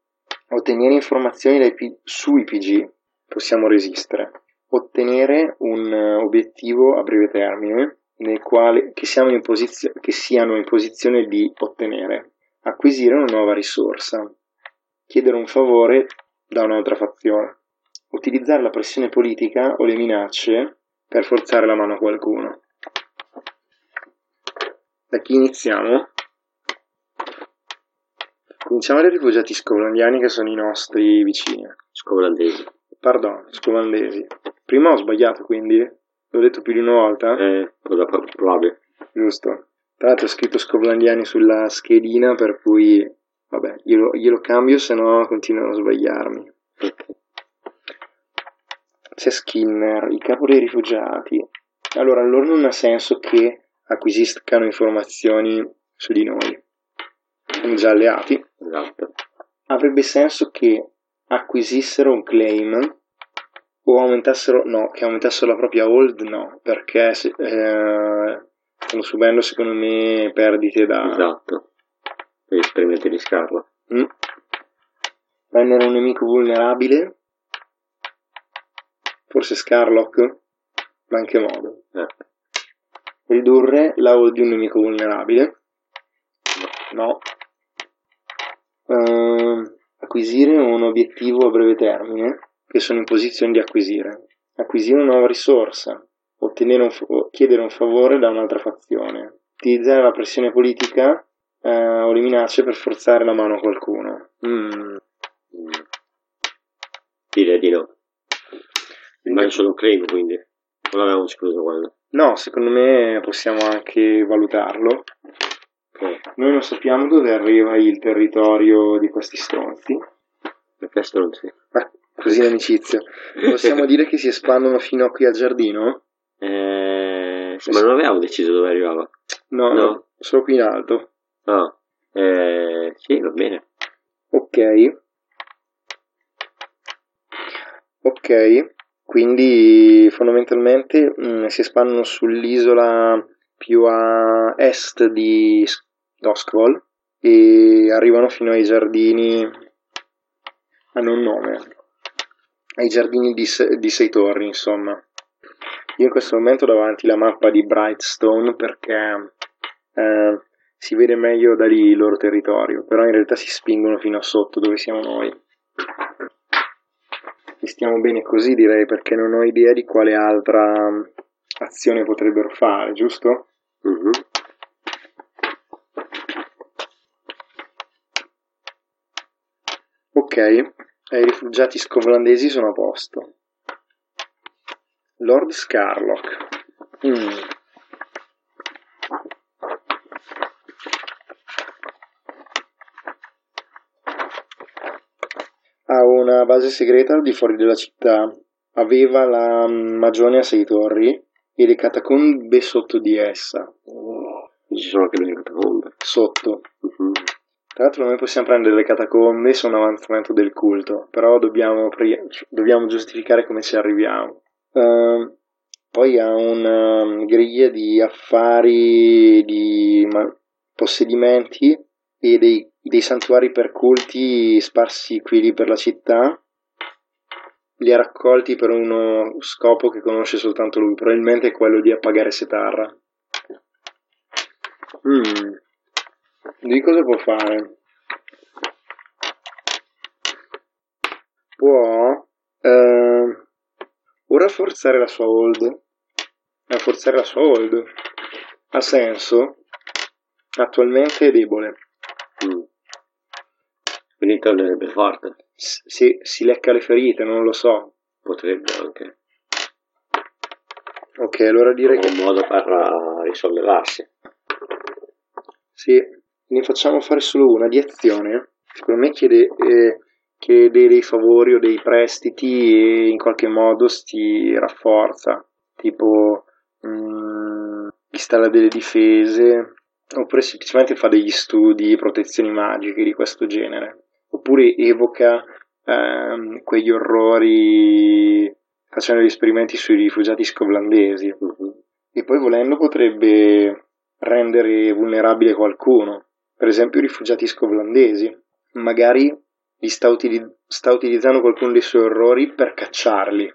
Ottenere informazioni P- sui PG, possiamo resistere. Ottenere un obiettivo a breve termine nel quale, che, posizio- che siano in posizione di ottenere. Acquisire una nuova risorsa. Chiedere un favore da un'altra fazione. Utilizzare la pressione politica o le minacce per forzare la mano a qualcuno. Da chi iniziamo? Cominciamo dai rifugiati scovlandiani che sono i nostri vicini. Scovlandesi. pardon, scomandesi. Prima ho sbagliato, quindi l'ho detto più di una volta. Eh, cosa probabile. Giusto. Tra l'altro ho scritto scovlandiani sulla schedina, per cui vabbè, glielo, glielo cambio, se no continuano a sbagliarmi. C'è Skinner, il capo dei rifugiati. Allora, loro non ha senso che acquisiscano informazioni su di noi. Siamo già alleati. Esatto. Avrebbe senso che acquisissero un claim o aumentassero, no, che aumentassero la propria hold, no, perché eh, stanno subendo secondo me perdite da... Esatto, per gli esperimenti di Scarla. Mm. Prendere un nemico vulnerabile, forse Scarlock, ma in che modo? Eh. Ridurre la hold di un nemico vulnerabile, no. Uh, acquisire un obiettivo a breve termine, che sono in posizione di acquisire. Acquisire una nuova risorsa, ottenere un, chiedere un favore da un'altra fazione. Utilizzare la pressione politica eh, o le minacce per forzare la mano a qualcuno. Mm. Direi di no. Ma solo un claim, quindi. Non avevamo escluso quello. No, secondo me possiamo anche valutarlo. Noi non sappiamo dove arriva il territorio di questi stronzi. Perché stronzi? Eh, così in amicizia. Possiamo dire che si espandono fino a qui al giardino? Eh, sì, ma non avevamo deciso dove arrivava. No, no, no solo qui in alto. Ah, eh, sì, va bene. Ok. Ok, quindi fondamentalmente mh, mm, si espandono sull'isola più a est di Doskvol e arrivano fino ai giardini hanno un nome ai giardini di, di Sei Torri insomma io in questo momento ho davanti la mappa di Brightstone perché eh, si vede meglio da lì il loro territorio però in realtà si spingono fino a sotto dove siamo noi e stiamo bene così direi perché non ho idea di quale altra azione potrebbero fare giusto? Mm-hmm. Ok, i rifugiati scovlandesi sono a posto. Lord Scarlock. Mm. Ha una base segreta al di fuori della città. Aveva la magione a sei torri e le catacombe sotto di essa. Ci sono anche le catacombe. Sotto. Tra l'altro noi possiamo prendere le catacombe, sono un avanzamento del culto, però dobbiamo, pre- dobbiamo giustificare come ci arriviamo. Uh, poi ha una um, griglia di affari, di ma- possedimenti e dei, dei santuari per culti sparsi qui lì per la città. Li ha raccolti per uno scopo che conosce soltanto lui, probabilmente quello di appagare Setarra. Mm. Di cosa può fare? Può eh, o rafforzare la sua hold. Rafforzare la sua hold ha senso? Attualmente è debole. Mm. Quindi tornerebbe forte. S- si, si lecca le ferite, non lo so. Potrebbe anche. Ok, allora direi che... un modo per risollevarsi. Sì, ne facciamo fare solo una di azione, secondo me chiede, eh, chiede dei favori o dei prestiti e in qualche modo si rafforza, tipo mh, mm, installa delle difese, oppure semplicemente fa degli studi, protezioni magiche di questo genere, oppure evoca ehm, quegli orrori facendo gli esperimenti sui rifugiati scovlandesi. Mm-hmm. E poi volendo potrebbe rendere vulnerabile qualcuno per esempio i rifugiati scovlandesi. Magari li sta, util- sta utilizzando qualcuno dei suoi orrori per cacciarli.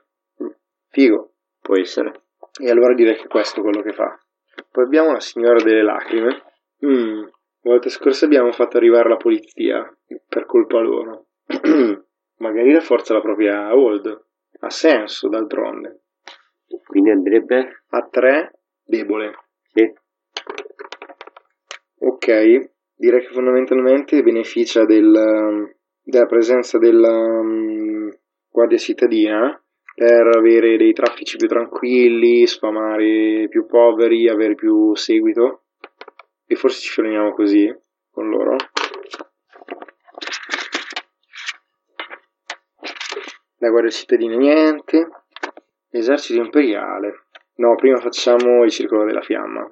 Figo. Può essere. E allora direi che questo è quello che fa. Poi abbiamo la signora delle lacrime. Mm. La volta scorsa abbiamo fatto arrivare la polizia per colpa loro. Magari rafforza la propria hold. Ha senso, d'altronde. Quindi andrebbe a 3 debole. Sì. Ok, direi che fondamentalmente beneficia del, della presenza della um, guardia cittadina per avere dei traffici più tranquilli, sfamare più poveri, avere più seguito e forse ci fermiamo così con loro. La guardia cittadina niente, esercito imperiale. No, prima facciamo il circolo della fiamma.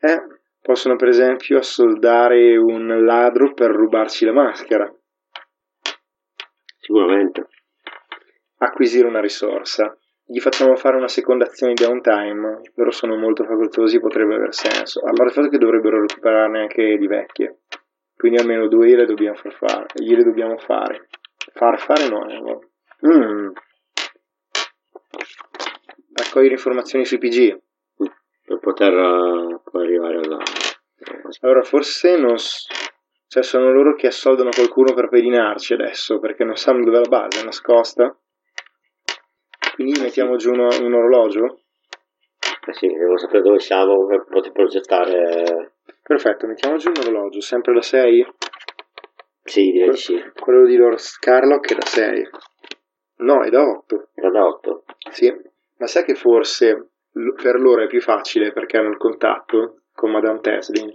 Eh, possono per esempio assoldare un ladro per rubarci la maschera. Sicuramente. Acquisire una risorsa. Gli facciamo fare una seconda azione di downtime. Loro sono molto facoltosi, potrebbe aver senso. A parte il fatto che dovrebbero recuperarne anche di vecchie. Quindi almeno due gliele dobbiamo far fare. Gliele dobbiamo fare. Far fare no. Mm. Raccogliere informazioni sui PG. Per poter uh, arrivare alla... Allora, forse non... Cioè, sono loro che assoldano qualcuno per pedinarci adesso, perché non sanno dove è la base, è nascosta. Quindi mettiamo giù uno, un orologio. Eh sì, devo sapere dove siamo per poter progettare... Perfetto, mettiamo giù un orologio, sempre da 6? Sì, direi di sì. Quello di Lord Scarlock è da 6. No, è da 8. Era da 8? Sì, ma sai che forse per loro è più facile perché hanno il contatto con Madame Teslin?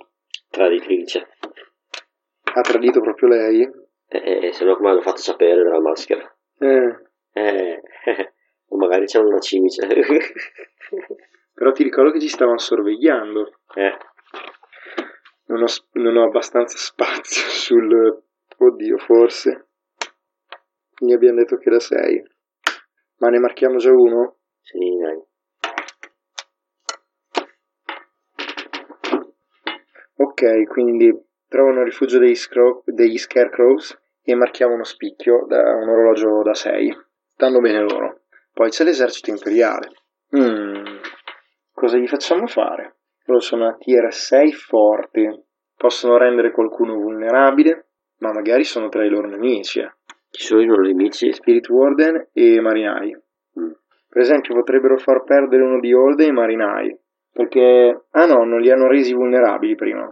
Traditrice. Ha tradito proprio lei? Eh, eh se no come hanno fatto sapere della maschera? Eh. Eh, o magari c'è una cimice. Però ti ricordo che ci stavano sorvegliando. Eh. Non ho, non ho abbastanza spazio sul... Oddio, forse. Gli abbiamo detto che era 6. Ma ne marchiamo già uno? Sì, dai. Ok, quindi trovano rifugio degli, scro- degli scarecrows e marchiamo uno spicchio da un orologio da 6. Stanno bene loro. Poi c'è l'esercito imperiale. Mm. Cosa gli facciamo fare? Loro sono a tier 6 forti. Possono rendere qualcuno vulnerabile, ma magari sono tra i loro nemici. Eh. Chi sono i loro nemici? Spirit Warden e Marinai. Mm. Per esempio potrebbero far perdere uno di Holde e Marinai. Perché... Ah no, non li hanno resi vulnerabili prima.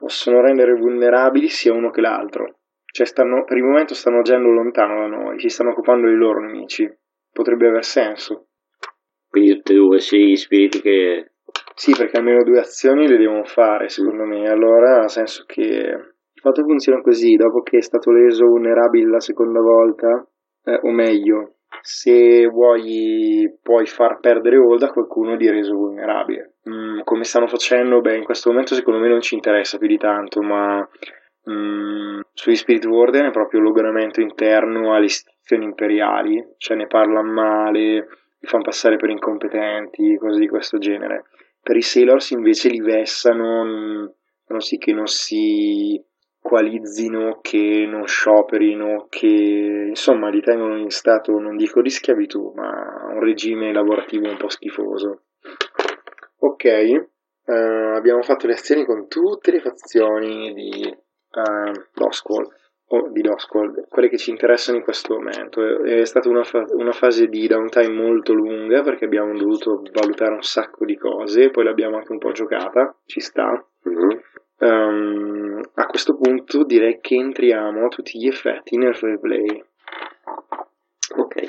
Possono rendere vulnerabili sia uno che l'altro. Cioè stanno, per il momento stanno agendo lontano da noi, si stanno occupando dei loro nemici. Potrebbe aver senso. Quindi tutte e due, gli spiriti che... Sì, perché almeno due azioni le devono fare, secondo me. Allora ha senso che il fatto funziona così, dopo che è stato reso vulnerabile la seconda volta, eh, o meglio, se vuoi puoi far perdere Hold a qualcuno di reso vulnerabile. Mm, come stanno facendo? Beh, in questo momento secondo me non ci interessa più di tanto, ma mm, sugli Spirit Warden è proprio l'ogonamento interno alle istituzioni imperiali, cioè ne parlano male, li fanno passare per incompetenti, cose di questo genere. Per i Sailors invece li vessano, mm, non sì che non si coalizzino, che non scioperino, che insomma li tengono in stato, non dico di schiavitù, ma un regime lavorativo un po' schifoso. Ok, eh, abbiamo fatto le azioni con tutte le fazioni di eh, Doskwall, o di Doskwall, quelle che ci interessano in questo momento. È stata una, fa- una fase di downtime molto lunga perché abbiamo dovuto valutare un sacco di cose, poi l'abbiamo anche un po' giocata, ci sta. Mm-hmm. Um, a questo punto direi che entriamo a tutti gli effetti nel replay. Ok.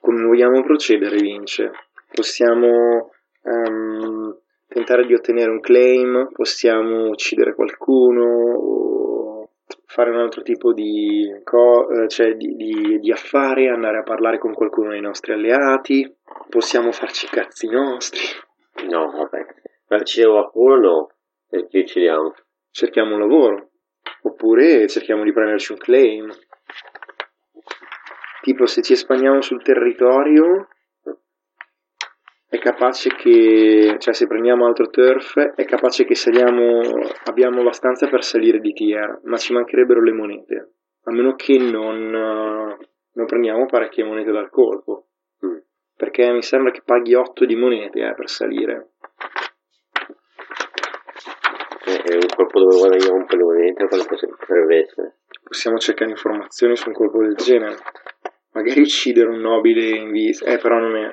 Come vogliamo procedere, Vince? Possiamo um, tentare di ottenere un claim, possiamo uccidere qualcuno, o fare un altro tipo di, co- cioè di, di, di affare, andare a parlare con qualcuno dei nostri alleati, possiamo farci i cazzi nostri. No, vabbè. Ma uccidere qualcuno no. E chi uccidiamo? Cerchiamo un lavoro. Oppure cerchiamo di prenderci un claim. Tipo se ci espandiamo sul territorio è capace che, cioè se prendiamo altro turf, è capace che saliamo, abbiamo abbastanza per salire di tier, ma ci mancherebbero le monete. A meno che non, non prendiamo parecchie monete dal colpo. Mm. Perché mi sembra che paghi 8 di monete eh, per salire. E un colpo dove guadagniamo un po' le monete, quello potrebbe essere. Possiamo cercare informazioni su un colpo del genere. Magari uccidere un nobile in vita. Eh, però non è.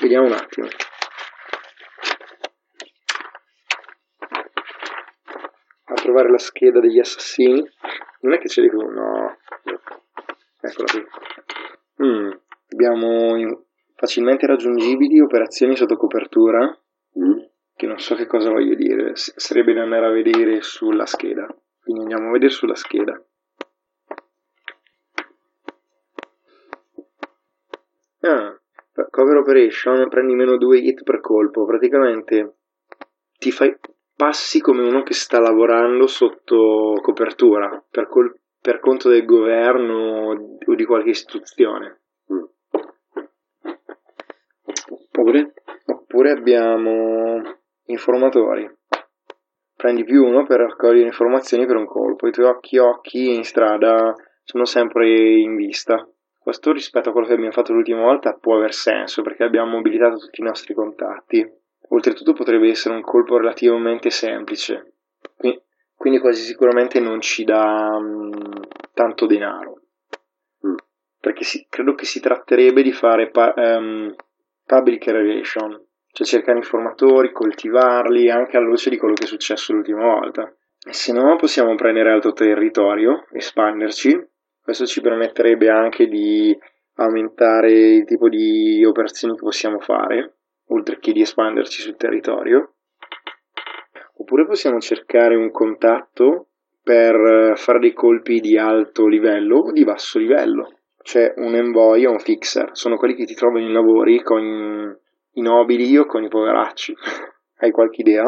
Vediamo un attimo. A trovare la scheda degli assassini. Non è che ce li tu, no. Eccola qui. Mm, abbiamo facilmente raggiungibili operazioni sotto copertura, Mm. che non so che cosa voglio dire, S- sarebbe da andare a vedere sulla scheda. Quindi andiamo a vedere sulla scheda. Ah, cover operation, prendi meno 2 hit per colpo, praticamente ti fai passi come uno che sta lavorando sotto copertura per, col- per conto del governo o di qualche istituzione. Oppure, oppure abbiamo informatori. Prendi più uno per raccogliere informazioni per un colpo. I tuoi occhi occhi in strada sono sempre in vista. Questo rispetto a quello che abbiamo fatto l'ultima volta può aver senso perché abbiamo mobilitato tutti i nostri contatti. Oltretutto potrebbe essere un colpo relativamente semplice. Qui- Quindi quasi sicuramente non ci dà mm, tanto denaro. Mm. Perché si- credo che si tratterebbe di fare pa- ehm, public relation, cioè cercare informatori, coltivarli anche alla luce di quello che è successo l'ultima volta. E se no possiamo prendere altro territorio, espanderci. Questo ci permetterebbe anche di aumentare il tipo di operazioni che possiamo fare, oltre che di espanderci sul territorio. Oppure possiamo cercare un contatto per fare dei colpi di alto livello o di basso livello. Cioè un envoy o un fixer, sono quelli che ti trovano in lavori con i nobili o con i poveracci. Hai qualche idea?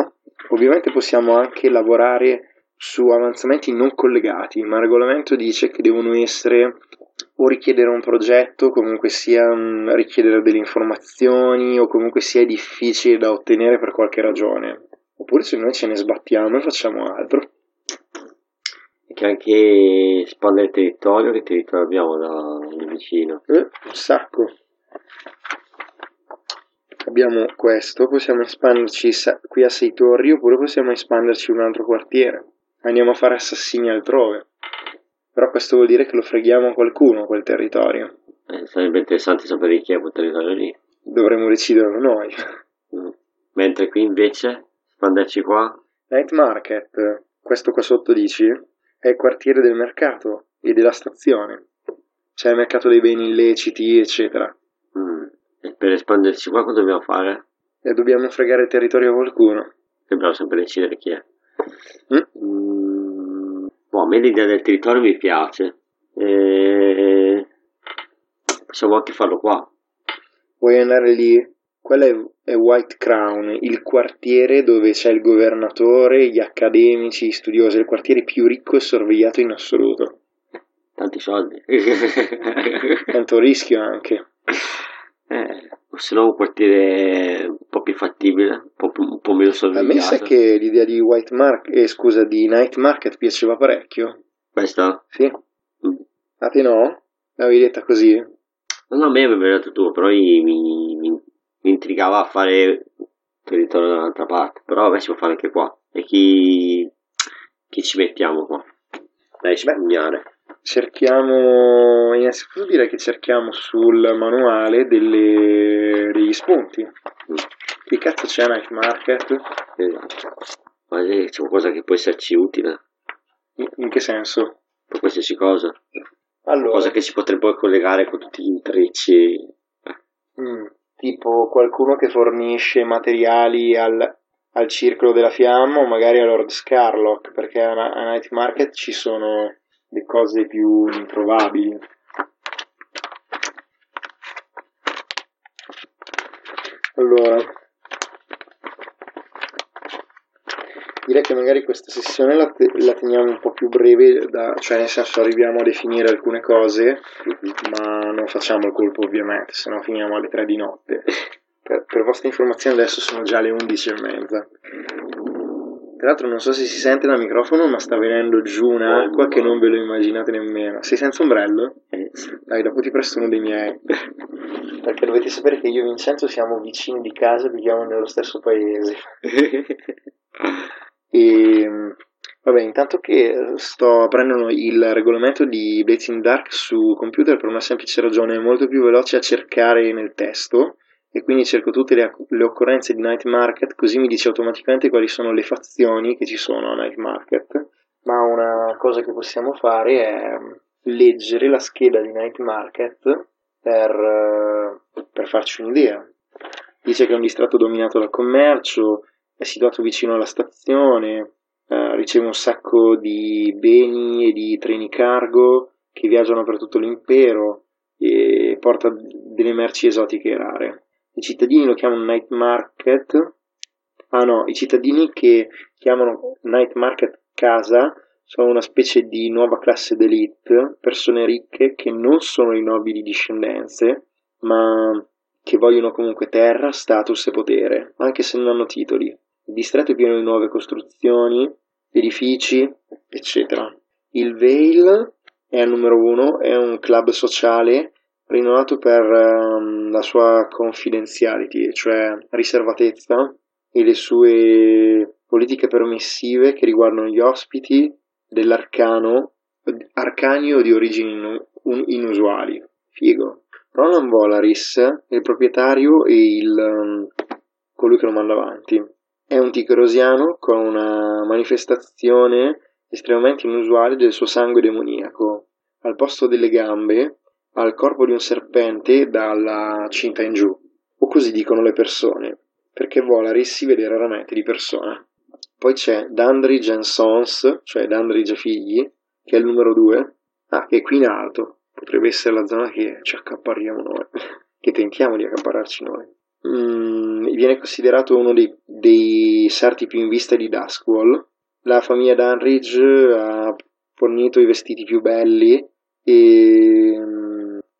Ovviamente possiamo anche lavorare su avanzamenti non collegati, ma il regolamento dice che devono essere o richiedere un progetto, comunque sia mm, richiedere delle informazioni o comunque sia difficile da ottenere per qualche ragione. Oppure se noi ce ne sbattiamo e facciamo altro. E che anche espandere il territorio, che territorio abbiamo da vicino. Eh, un sacco. Abbiamo questo, possiamo espanderci sa- qui a Sei Torri oppure possiamo espanderci in un altro quartiere. Andiamo a fare assassini altrove. Però questo vuol dire che lo freghiamo a qualcuno quel territorio. Eh, sarebbe interessante sapere chi è quel territorio lì. Dovremmo deciderlo noi. Mm. Mentre qui invece, espanderci qua, Night Market, questo qua sotto dici, è il quartiere del mercato e della stazione. C'è il mercato dei beni illeciti, eccetera. mm. e per espanderci qua cosa dobbiamo fare? E dobbiamo fregare il territorio a qualcuno. Dobbiamo sempre decidere chi è. Mm? A me l'idea del territorio mi piace. E... Possiamo anche farlo qua. Vuoi andare lì? Quello è, è White Crown, il quartiere dove c'è il governatore, gli accademici, gli studiosi, il quartiere più ricco e sorvegliato in assoluto. Tanti soldi. Tanto rischio anche. eh, se no un quartiere un po' più fattibile, un po', più- un po' meno A sorvegliato. me sa che l'idea di White Market, eh, scusa, di Night Market piaceva parecchio. Questa? Sì. Mm. A te no? L'avevi detta così? No, no, a me aveva detto tu, però mi, mi, mi intrigava a fare territorio da un'altra parte. Però vabbè, si può fare anche qua. E chi, chi ci mettiamo qua? Da espugnare. Cerchiamo, innanzitutto direi che cerchiamo sul manuale delle- degli spunti. Che cazzo c'è Night Market? Esatto. Ma c'è c'è qualcosa che può esserci utile In, in che senso? per qualsiasi cosa. Allora, Cosa che si potrebbe collegare con tutti gli intrecci. mm, tipo qualcuno che fornisce materiali al, al circolo della fiamma o magari a Lord Scarlock, perché a, a Night Market ci sono le cose più improbabili. Allora, direi che magari questa sessione la, te- la teniamo un po' più breve, da- cioè nel senso arriviamo a definire alcune cose, ma non facciamo il colpo ovviamente, se no finiamo alle 3 di notte. Per, per vostra informazione adesso sono già le 11 e mezza. Tra l'altro non so se si sente dal microfono, ma sta venendo giù un'acqua che non ve lo immaginate nemmeno. Sei senza ombrello? Sì. Dai, dopo ti presto uno dei miei. Perché dovete sapere che io e Vincenzo siamo vicini di casa, viviamo nello stesso paese. E vabbè, intanto che sto aprendo il regolamento di Blazing Dark su computer per una semplice ragione, è molto più veloce a cercare nel testo e quindi cerco tutte le, le occorrenze di Night Market, così mi dice automaticamente quali sono le fazioni che ci sono a Night Market. Ma una cosa che possiamo fare è leggere la scheda di Night Market per, eh, per farci un'idea. Dice che è un distretto dominato dal commercio, è situato vicino alla stazione, eh, riceve un sacco di beni e di treni cargo che viaggiano per tutto l'impero e porta delle merci esotiche rare. I cittadini lo chiamano night market. Ah no, i cittadini che chiamano night market casa sono una specie di nuova classe d'elite, persone ricche che non sono i nobili discendenze, ma che vogliono comunque terra, status e potere, anche se non hanno titoli. Il distretto è pieno di nuove costruzioni, edifici, eccetera. Il Vale è al numero uno, è un club sociale rinomato per um, la sua confidentiality, cioè riservatezza e le sue politiche permissive che riguardano gli ospiti dell'arcano, arcani o di origini inusuali. Figo. Roland Volaris è il proprietario e il, um, colui che lo manda avanti. È un ticrosiano con una manifestazione estremamente inusuale del suo sangue demoniaco. Al posto delle gambe al corpo di un serpente dalla cinta in giù, o così dicono le persone, perché Volaris si vede raramente di persona. Poi c'è Dandridge and Sons, cioè Dandridge figli, che è il numero 2, ah, che è qui in alto, potrebbe essere la zona che ci accaparriamo noi, che tentiamo di accaparrarci noi. Mm, viene considerato uno dei, dei sarti più in vista di Duskwall. La famiglia Dandridge ha fornito i vestiti più belli e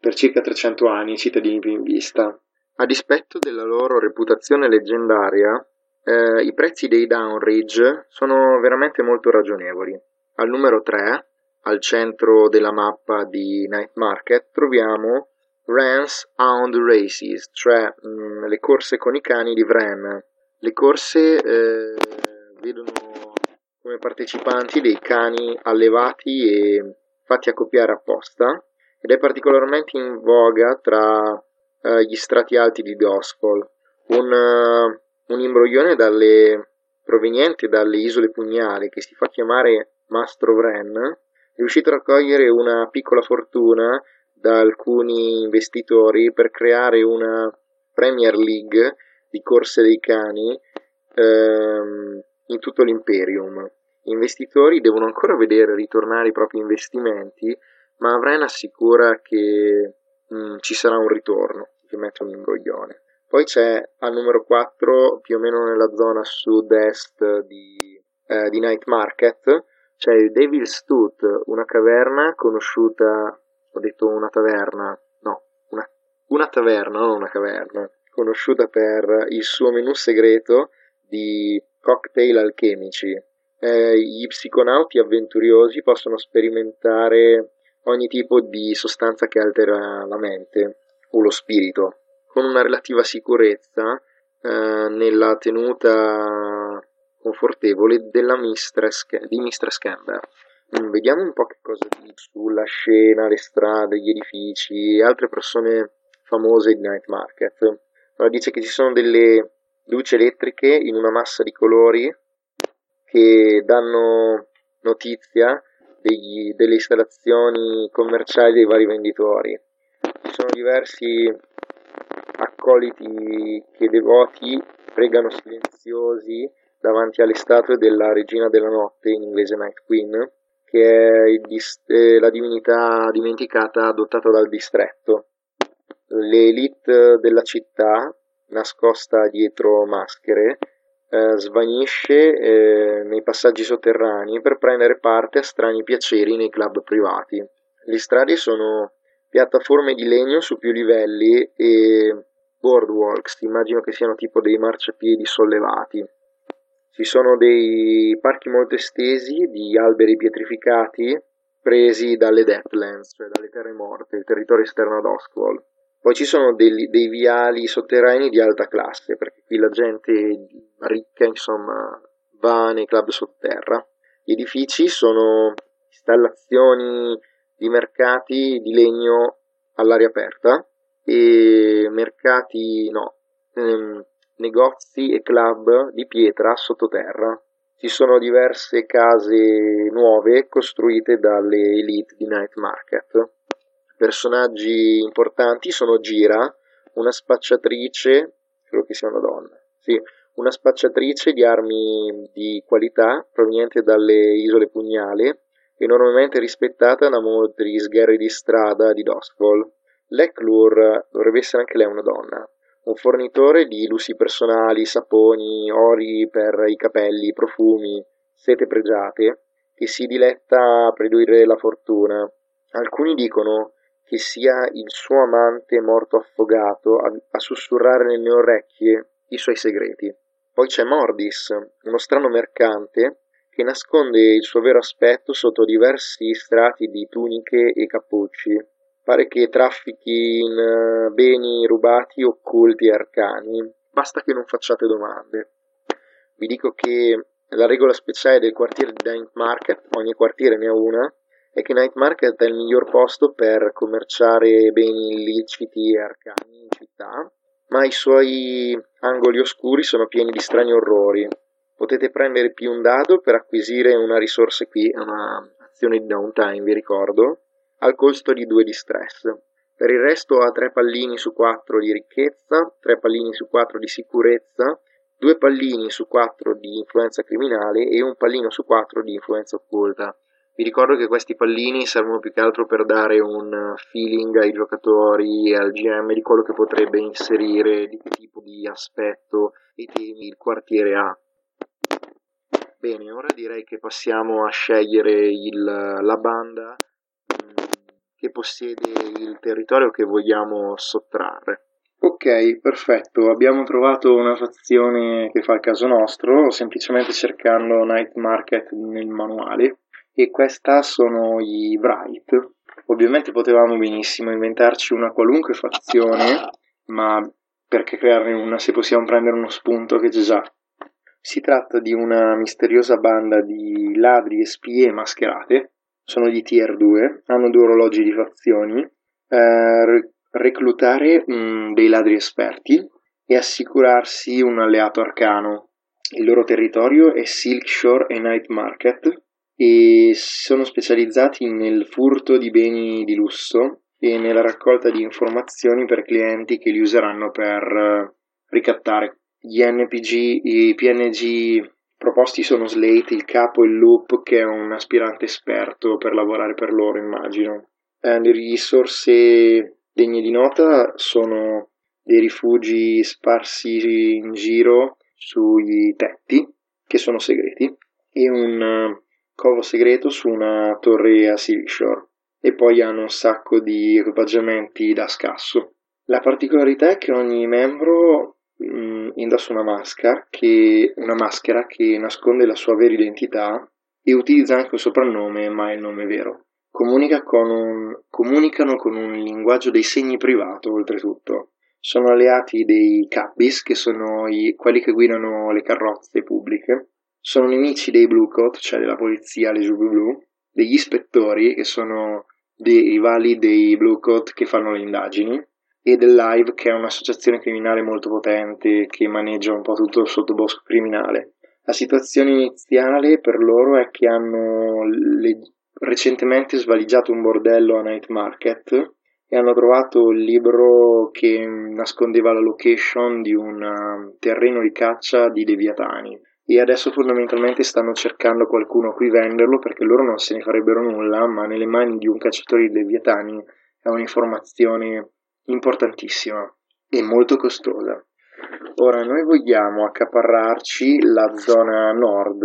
per circa 300 anni i cittadini più in vista. A dispetto della loro reputazione leggendaria, eh, i prezzi dei Downridge sono veramente molto ragionevoli. Al numero 3, al centro della mappa di Night Market, troviamo Rance Hound Races, cioè mh, mm, le corse con i cani di Vren. Le corse eh, vedono come partecipanti dei cani allevati e fatti accoppiare apposta ed è particolarmente in voga tra uh, gli strati alti di Doscol, un, uh, un imbroglione dalle, proveniente dalle isole Pugnali che si fa chiamare Mastro Vren, è riuscito a raccogliere una piccola fortuna da alcuni investitori per creare una Premier League di corse dei cani ehm, in tutto l'Imperium. Gli investitori devono ancora vedere ritornare i propri investimenti ma Avren assicura che mh, mm, ci sarà un ritorno, che mette un imbroglione. Poi c'è al numero 4, più o meno nella zona sud-est di, eh, di Night Market, c'è il Devil's Tooth, una caverna conosciuta, ho detto una taverna, no, una, una taverna, non una caverna, conosciuta per il suo menù segreto di cocktail alchemici. Eh, gli psiconauti avventuriosi possono sperimentare ogni tipo di sostanza che altera la mente o lo spirito, con una relativa sicurezza eh, nella tenuta confortevole della mistress, di Mistress Campbell. Mm, vediamo un po' che cosa dice sulla scena, le strade, gli edifici e altre persone famose di Night Market. Allora, dice che ci sono delle luci elettriche in una massa di colori che danno notizia degli, delle installazioni commerciali dei vari venditori. Ci sono diversi accoliti che devoti pregano silenziosi davanti alle statue della regina della notte, in inglese Night Queen, che è la divinità dimenticata adottata dal distretto. L'elite della città, nascosta dietro maschere, eh, svanisce eh, nei passaggi sotterranei per prendere parte a strani piaceri nei club privati. Le strade sono piattaforme di legno su più livelli e boardwalks, immagino che siano tipo dei marciapiedi sollevati. Ci sono dei parchi molto estesi di alberi pietrificati presi dalle Deathlands, cioè dalle terre morte, il territorio esterno ad Oswald. Poi ci sono dei, dei viali sotterranei di alta classe, perché qui la gente ricca, insomma, va nei club sotterra. Gli edifici sono installazioni di mercati di legno all'aria aperta e mercati, no, ehm, negozi e club di pietra sottoterra. ci sono diverse case nuove costruite dalle elite di Night Market. Personaggi importanti sono Gira, una spacciatrice, credo che sia una donna, sì, una spacciatrice di armi di qualità proveniente dalle isole Pugnale, enormemente rispettata da molti sgherri di strada di Dostfall. Leclure dovrebbe essere anche lei una donna, un fornitore di lussi personali, saponi, ori per i capelli, profumi, sete pregiate, che si diletta a predire la fortuna. Alcuni dicono che sia il suo amante morto affogato a, a sussurrare nelle orecchie i suoi segreti. Poi c'è Mordis, uno strano mercante che nasconde il suo vero aspetto sotto diversi strati di tuniche e cappucci. Pare che traffichi in eh, beni rubati, occulti e arcani. Basta che non facciate domande. Vi dico che la regola speciale del quartiere di Night Market, ogni quartiere ne ha una, è che Night Market è il miglior posto per commerciare beni illeciti e arcani in città, ma i suoi angoli oscuri sono pieni di strani orrori. Potete prendere più un dado per acquisire una risorsa qui, una azione di downtime, vi ricordo, al costo di 2 di stress. Per il resto ha 3 pallini su 4 di ricchezza, 3 pallini su 4 di sicurezza, 2 pallini su 4 di influenza criminale e un pallino su 4 di influenza occulta. Vi ricordo che questi pallini servono più che altro per dare un feeling ai giocatori e al GM di quello che potrebbe inserire, di che tipo di aspetto e temi il quartiere ha. Bene, ora direi che passiamo a scegliere il, la banda mm, che possiede il territorio che vogliamo sottrarre. Ok, perfetto. Abbiamo trovato una fazione che fa il caso nostro, semplicemente cercando Night Market nel manuale e questa sono i Bright. Ovviamente potevamo benissimo inventarci una qualunque fazione, ma perché crearne una se possiamo prendere uno spunto che c'è già? Si tratta di una misteriosa banda di ladri e spie mascherate, sono di tier 2, hanno due orologi di fazioni, eh, reclutare mh, dei ladri esperti e assicurarsi un alleato arcano. Il loro territorio è Silkshore e Night Market, e sono specializzati nel furto di beni di lusso e nella raccolta di informazioni per clienti che li useranno per eh, ricattare. Gli NPG, i PNG proposti sono Slate, il capo e Loop, che è un aspirante esperto per lavorare per loro, immagino. Eh, le risorse degne di nota sono dei rifugi sparsi in giro sui tetti, che sono segreti, e un covo segreto su una torre a Silkshore e poi hanno un sacco di equipaggiamenti da scasso. La particolarità è che ogni membro mh, mm, indossa una maschera, che, una maschera che nasconde la sua vera identità e utilizza anche un soprannome, ma è il nome vero. Comunica con un, comunicano con un linguaggio dei segni privato, oltretutto. Sono alleati dei Cabbis, che sono i, quelli che guidano le carrozze pubbliche, sono nemici dei Blue Coat, cioè della polizia, le giubbe blu, degli ispettori, che sono dei rivali dei Blue Coat che fanno le indagini, e del Live, che è un'associazione criminale molto potente che maneggia un po' tutto il sottobosco criminale. La situazione iniziale per loro è che hanno le... recentemente svaligiato un bordello a Night Market e hanno trovato il libro che nascondeva la location di un um, terreno di caccia di deviatani e adesso fondamentalmente stanno cercando qualcuno a cui venderlo perché loro non se ne farebbero nulla, ma nelle mani di un cacciatore di leviatani è un'informazione importantissima e molto costosa. Ora noi vogliamo accaparrarci la zona nord,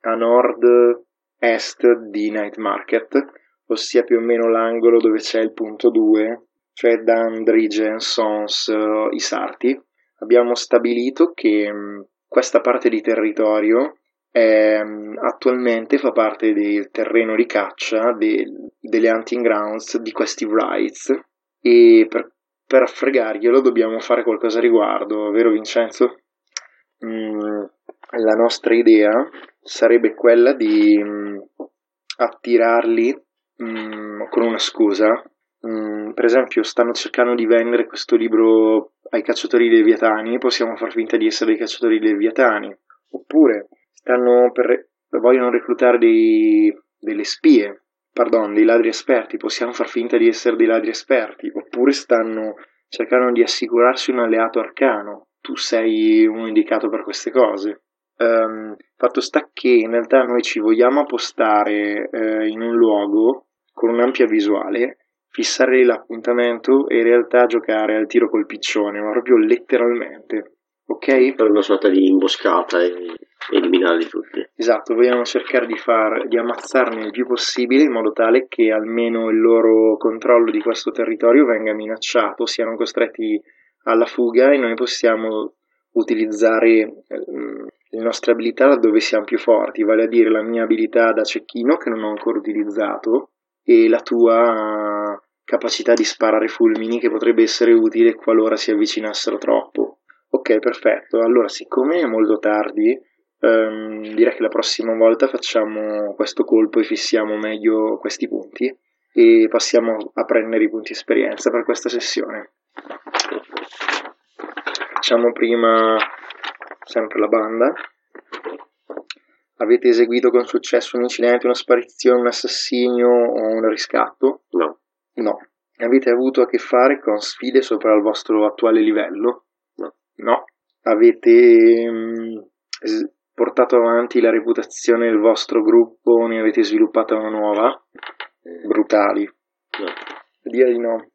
a nord-est di Night Market, ossia più o meno l'angolo dove c'è il punto 2, cioè Dandrigen, Sons, i Sarti. Abbiamo stabilito che questa parte di territorio è, ehm, attualmente fa parte del terreno di caccia de, delle hunting grounds di questi Wrights e per, per fregarglielo dobbiamo fare qualcosa a riguardo, vero Vincenzo? Mm, la nostra idea sarebbe quella di mm, attirarli mm, con una scusa. Mm, per esempio, stanno cercando di vendere questo libro ai cacciatori leviatani, possiamo far finta di essere dei cacciatori leviatani. Oppure stanno per, vogliono reclutare dei, delle spie, pardon, dei ladri esperti, possiamo far finta di essere dei ladri esperti, oppure stanno cercando di assicurarsi un alleato arcano, tu sei uno indicato per queste cose. Um, fatto sta che in realtà noi ci vogliamo appostare eh, in un luogo con un'ampia visuale, fissare l'appuntamento e in realtà giocare al tiro col piccione, ma proprio letteralmente. Ok? Per una sorta di imboscata e eliminarli tutti. Esatto, vogliamo cercare di, far, di ammazzarne il più possibile in modo tale che almeno il loro controllo di questo territorio venga minacciato, siano costretti alla fuga e noi possiamo utilizzare ehm, le nostre abilità laddove siamo più forti, vale a dire la mia abilità da cecchino che non ho ancora utilizzato e la tua capacità di sparare fulmini che potrebbe essere utile qualora si avvicinassero troppo. Ok, perfetto. Allora, siccome è molto tardi, ehm, direi che la prossima volta facciamo questo colpo e fissiamo meglio questi punti e passiamo a prendere i punti esperienza per questa sessione. Facciamo prima sempre la banda. Avete eseguito con successo un incidente, una sparizione, un assassinio o un riscatto? No. No. Avete avuto a che fare con sfide sopra il vostro attuale livello? No. No. Avete mh, portato avanti la reputazione del vostro gruppo ne avete sviluppata una nuova? Brutali. No. Direi di no.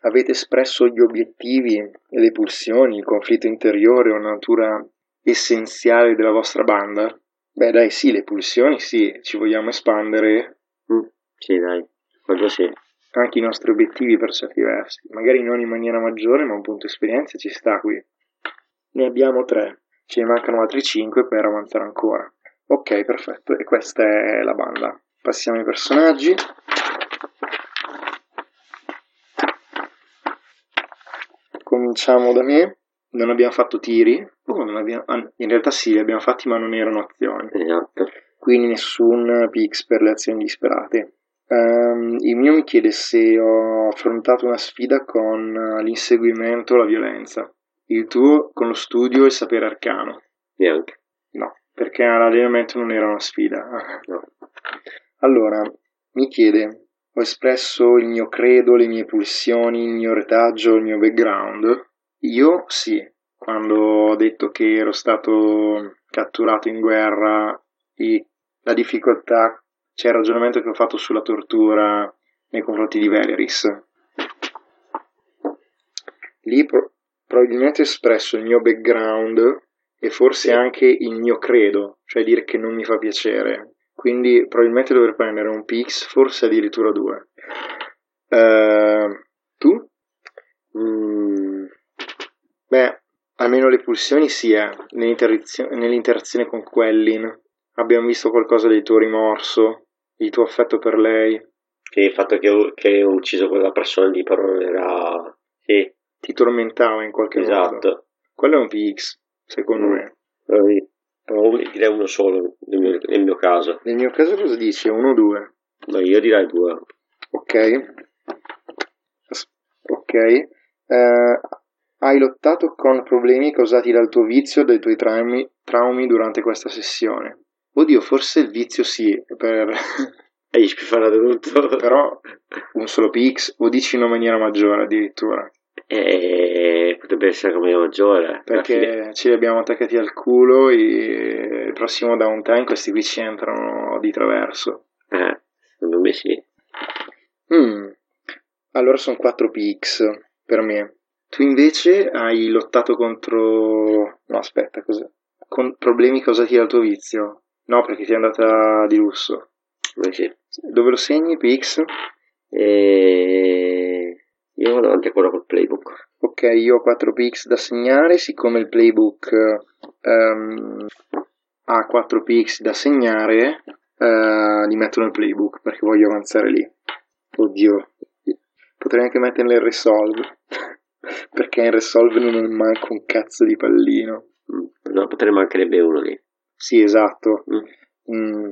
Avete espresso gli obiettivi e le pulsioni, il conflitto interiore o natura essenziale della vostra banda? Beh, dai, sì, le pulsioni sì, ci vogliamo espandere. Mm, sì, dai, quello sì. Anche i nostri obiettivi per certi versi. Magari non in maniera maggiore, ma un punto esperienza ci sta qui. Ne abbiamo tre. Ce ne mancano altri cinque per avanzare ancora. Ok, perfetto. E questa è la banda. Passiamo ai personaggi. Cominciamo da me. Non abbiamo fatto tiri. Oh, abbiamo... ah, in realtà sì, li abbiamo fatti, ma non erano azioni. Esatto. Quindi nessun pix per le azioni disperate. Um, il mio mi chiede se ho affrontato una sfida con l'inseguimento o la violenza. Il tuo con lo studio e il sapere arcano. Neanche. No, perché l'allenamento non era una sfida. No. Allora, mi chiede, ho espresso il mio credo, le mie pulsioni, il mio retaggio, il mio background? Io sì, quando ho detto che ero stato catturato in guerra e la difficoltà, c'è il ragionamento che ho fatto sulla tortura nei confronti di Valeris. Lì pro- probabilmente ho espresso il mio background e forse anche il mio credo, cioè dire che non mi fa piacere. Quindi probabilmente dovrei prendere un PX, forse addirittura due. Uh, tu? Mm, Beh, almeno le pulsioni sì, eh. Nell'interazione con Quellin. Abbiamo visto qualcosa del tuo rimorso, il tuo affetto per lei. che il fatto che ho, che ho ucciso quella persona lì però non era... Sì, Ti tormentava in qualche modo. esatto. Quello è un PX, secondo Mm. me. Lì- però direi uno solo nel mio, nel mio caso. Nel mio caso cosa dici? Uno o due? No, io direi due. Ok. Ok. Eh, hai lottato con problemi causati dal tuo vizio dai tuoi traumi, traumi durante questa sessione? Oddio, forse il vizio sì, per... E gli spifana tutto. però un solo PX o dici in una maniera maggiore addirittura. Eh, potrebbe essere come maggiore. Perché ce li abbiamo attaccati al culo e il prossimo downtime questi qui ci entrano di traverso. Eh, secondo me sì. Mm. Allora sono 4 PX per me. Tu invece hai lottato contro... No, aspetta, cos'è? Con problemi causati dal tuo vizio? No, perché ti è andata di lusso. Ma sì. Dove lo segni, PX? E... Io vado avanti ancora col playbook. Ok, io ho 4 PX da segnare, siccome il playbook ehm, ha 4 PX da segnare, eh, li metto nel playbook perché voglio avanzare lì. Oddio, potrei anche metterli in resolve, perché in resolve non è manco un cazzo di pallino. No, potrei mancherebbe uno lì. Sì, esatto. Mm. Mm.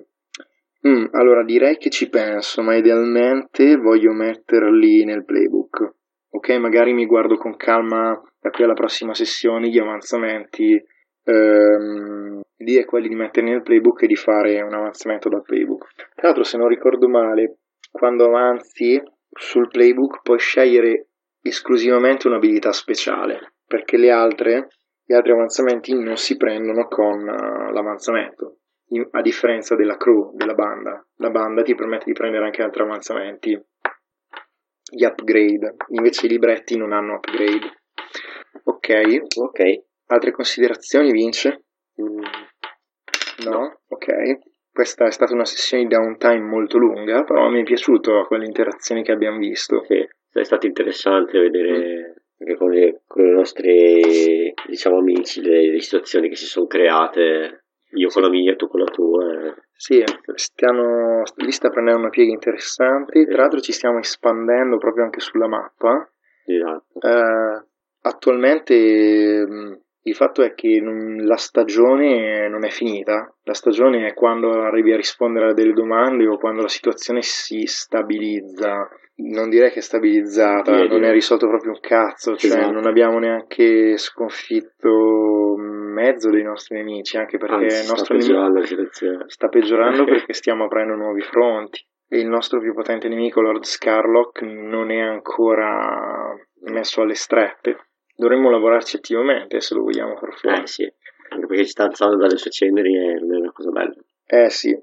Mm, allora direi che ci penso, ma idealmente voglio metterli nel playbook. Ok, magari mi guardo con calma da qui alla prossima sessione gli avanzamenti ehm, L'idea è quella di metterli nel playbook e di fare un avanzamento dal playbook. Tra l'altro, se non ricordo male, quando avanzi sul playbook puoi scegliere esclusivamente un'abilità speciale, perché le altre, gli altri avanzamenti non si prendono con uh, l'avanzamento. In, a differenza della crew, della banda, la banda ti permette di prendere anche altri avanzamenti, gli upgrade, invece i libretti non hanno upgrade. Ok, Ok. altre considerazioni, Vince? Mm, No? Ok. Questa è stata una sessione di downtime molto lunga, però mi è piaciuto quelle interazioni che abbiamo visto. Sì, è stato interessante vedere anche con, le- con i nostri diciamo amici le, le situazioni che si sono create, io con la mia, tu con la tua. eh. Sì, stiamo, lì sta prendendo una piega interessante, tra l'altro ci stiamo espandendo proprio anche sulla mappa. Esatto. Eh, attualmente mh, il fatto è che non- la stagione non è finita, la stagione è quando arrivi a rispondere a delle domande o quando la situazione si stabilizza. Non direi che è stabilizzata, di non è risolto proprio un cazzo, cioè Esatto. non abbiamo neanche sconfitto mezzo dei nostri nemici, anche perché Anzi, il sta nostro nemico peggiorando situazione. sta peggiorando perché stiamo aprendo nuovi fronti e il nostro più potente nemico, Lord Scarlock, non è ancora messo alle strette. Dovremmo lavorarci attivamente se lo vogliamo far fuori. Eh sì, anche perché ci sta alzando dalle sue ceneri e non è una cosa bella. Eh sì,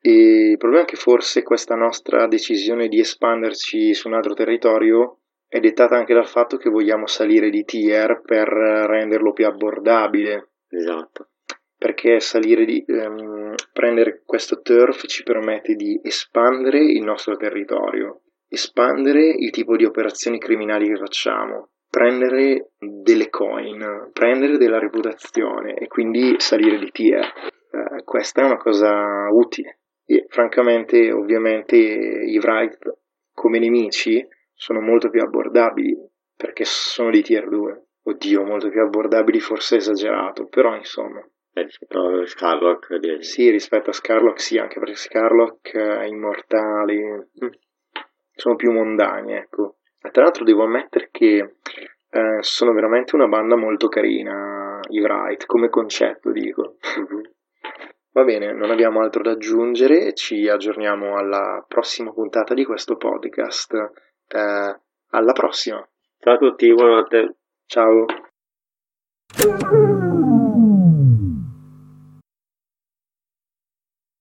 e il problema è che forse questa nostra decisione di espanderci su un altro territorio è dettata anche dal fatto che vogliamo salire di tier per renderlo più abbordabile. Esatto. perché salire di ehm, prendere questo turf ci permette di espandere il nostro territorio, espandere il tipo di operazioni criminali che facciamo, prendere delle coin, prendere della reputazione e quindi salire di tier. Eh, questa è una cosa utile e francamente ovviamente i Wright come nemici sono molto più abbordabili perché sono di tier 2. Oddio, molto più abbordabili forse è esagerato, però insomma. Eh, rispetto a Scarlock, direi. Sì, rispetto a Scarlock sì, anche perché Scarlock è immortali, mm, sono più mondani, ecco. Tra l'altro devo ammettere che eh, sono veramente una banda molto carina, i Wright, come concetto dico. Mhm. Va bene, non abbiamo altro da aggiungere, ci aggiorniamo alla prossima puntata di questo podcast. Eh, alla prossima, Ciao a tutti, buonanotte. ciao!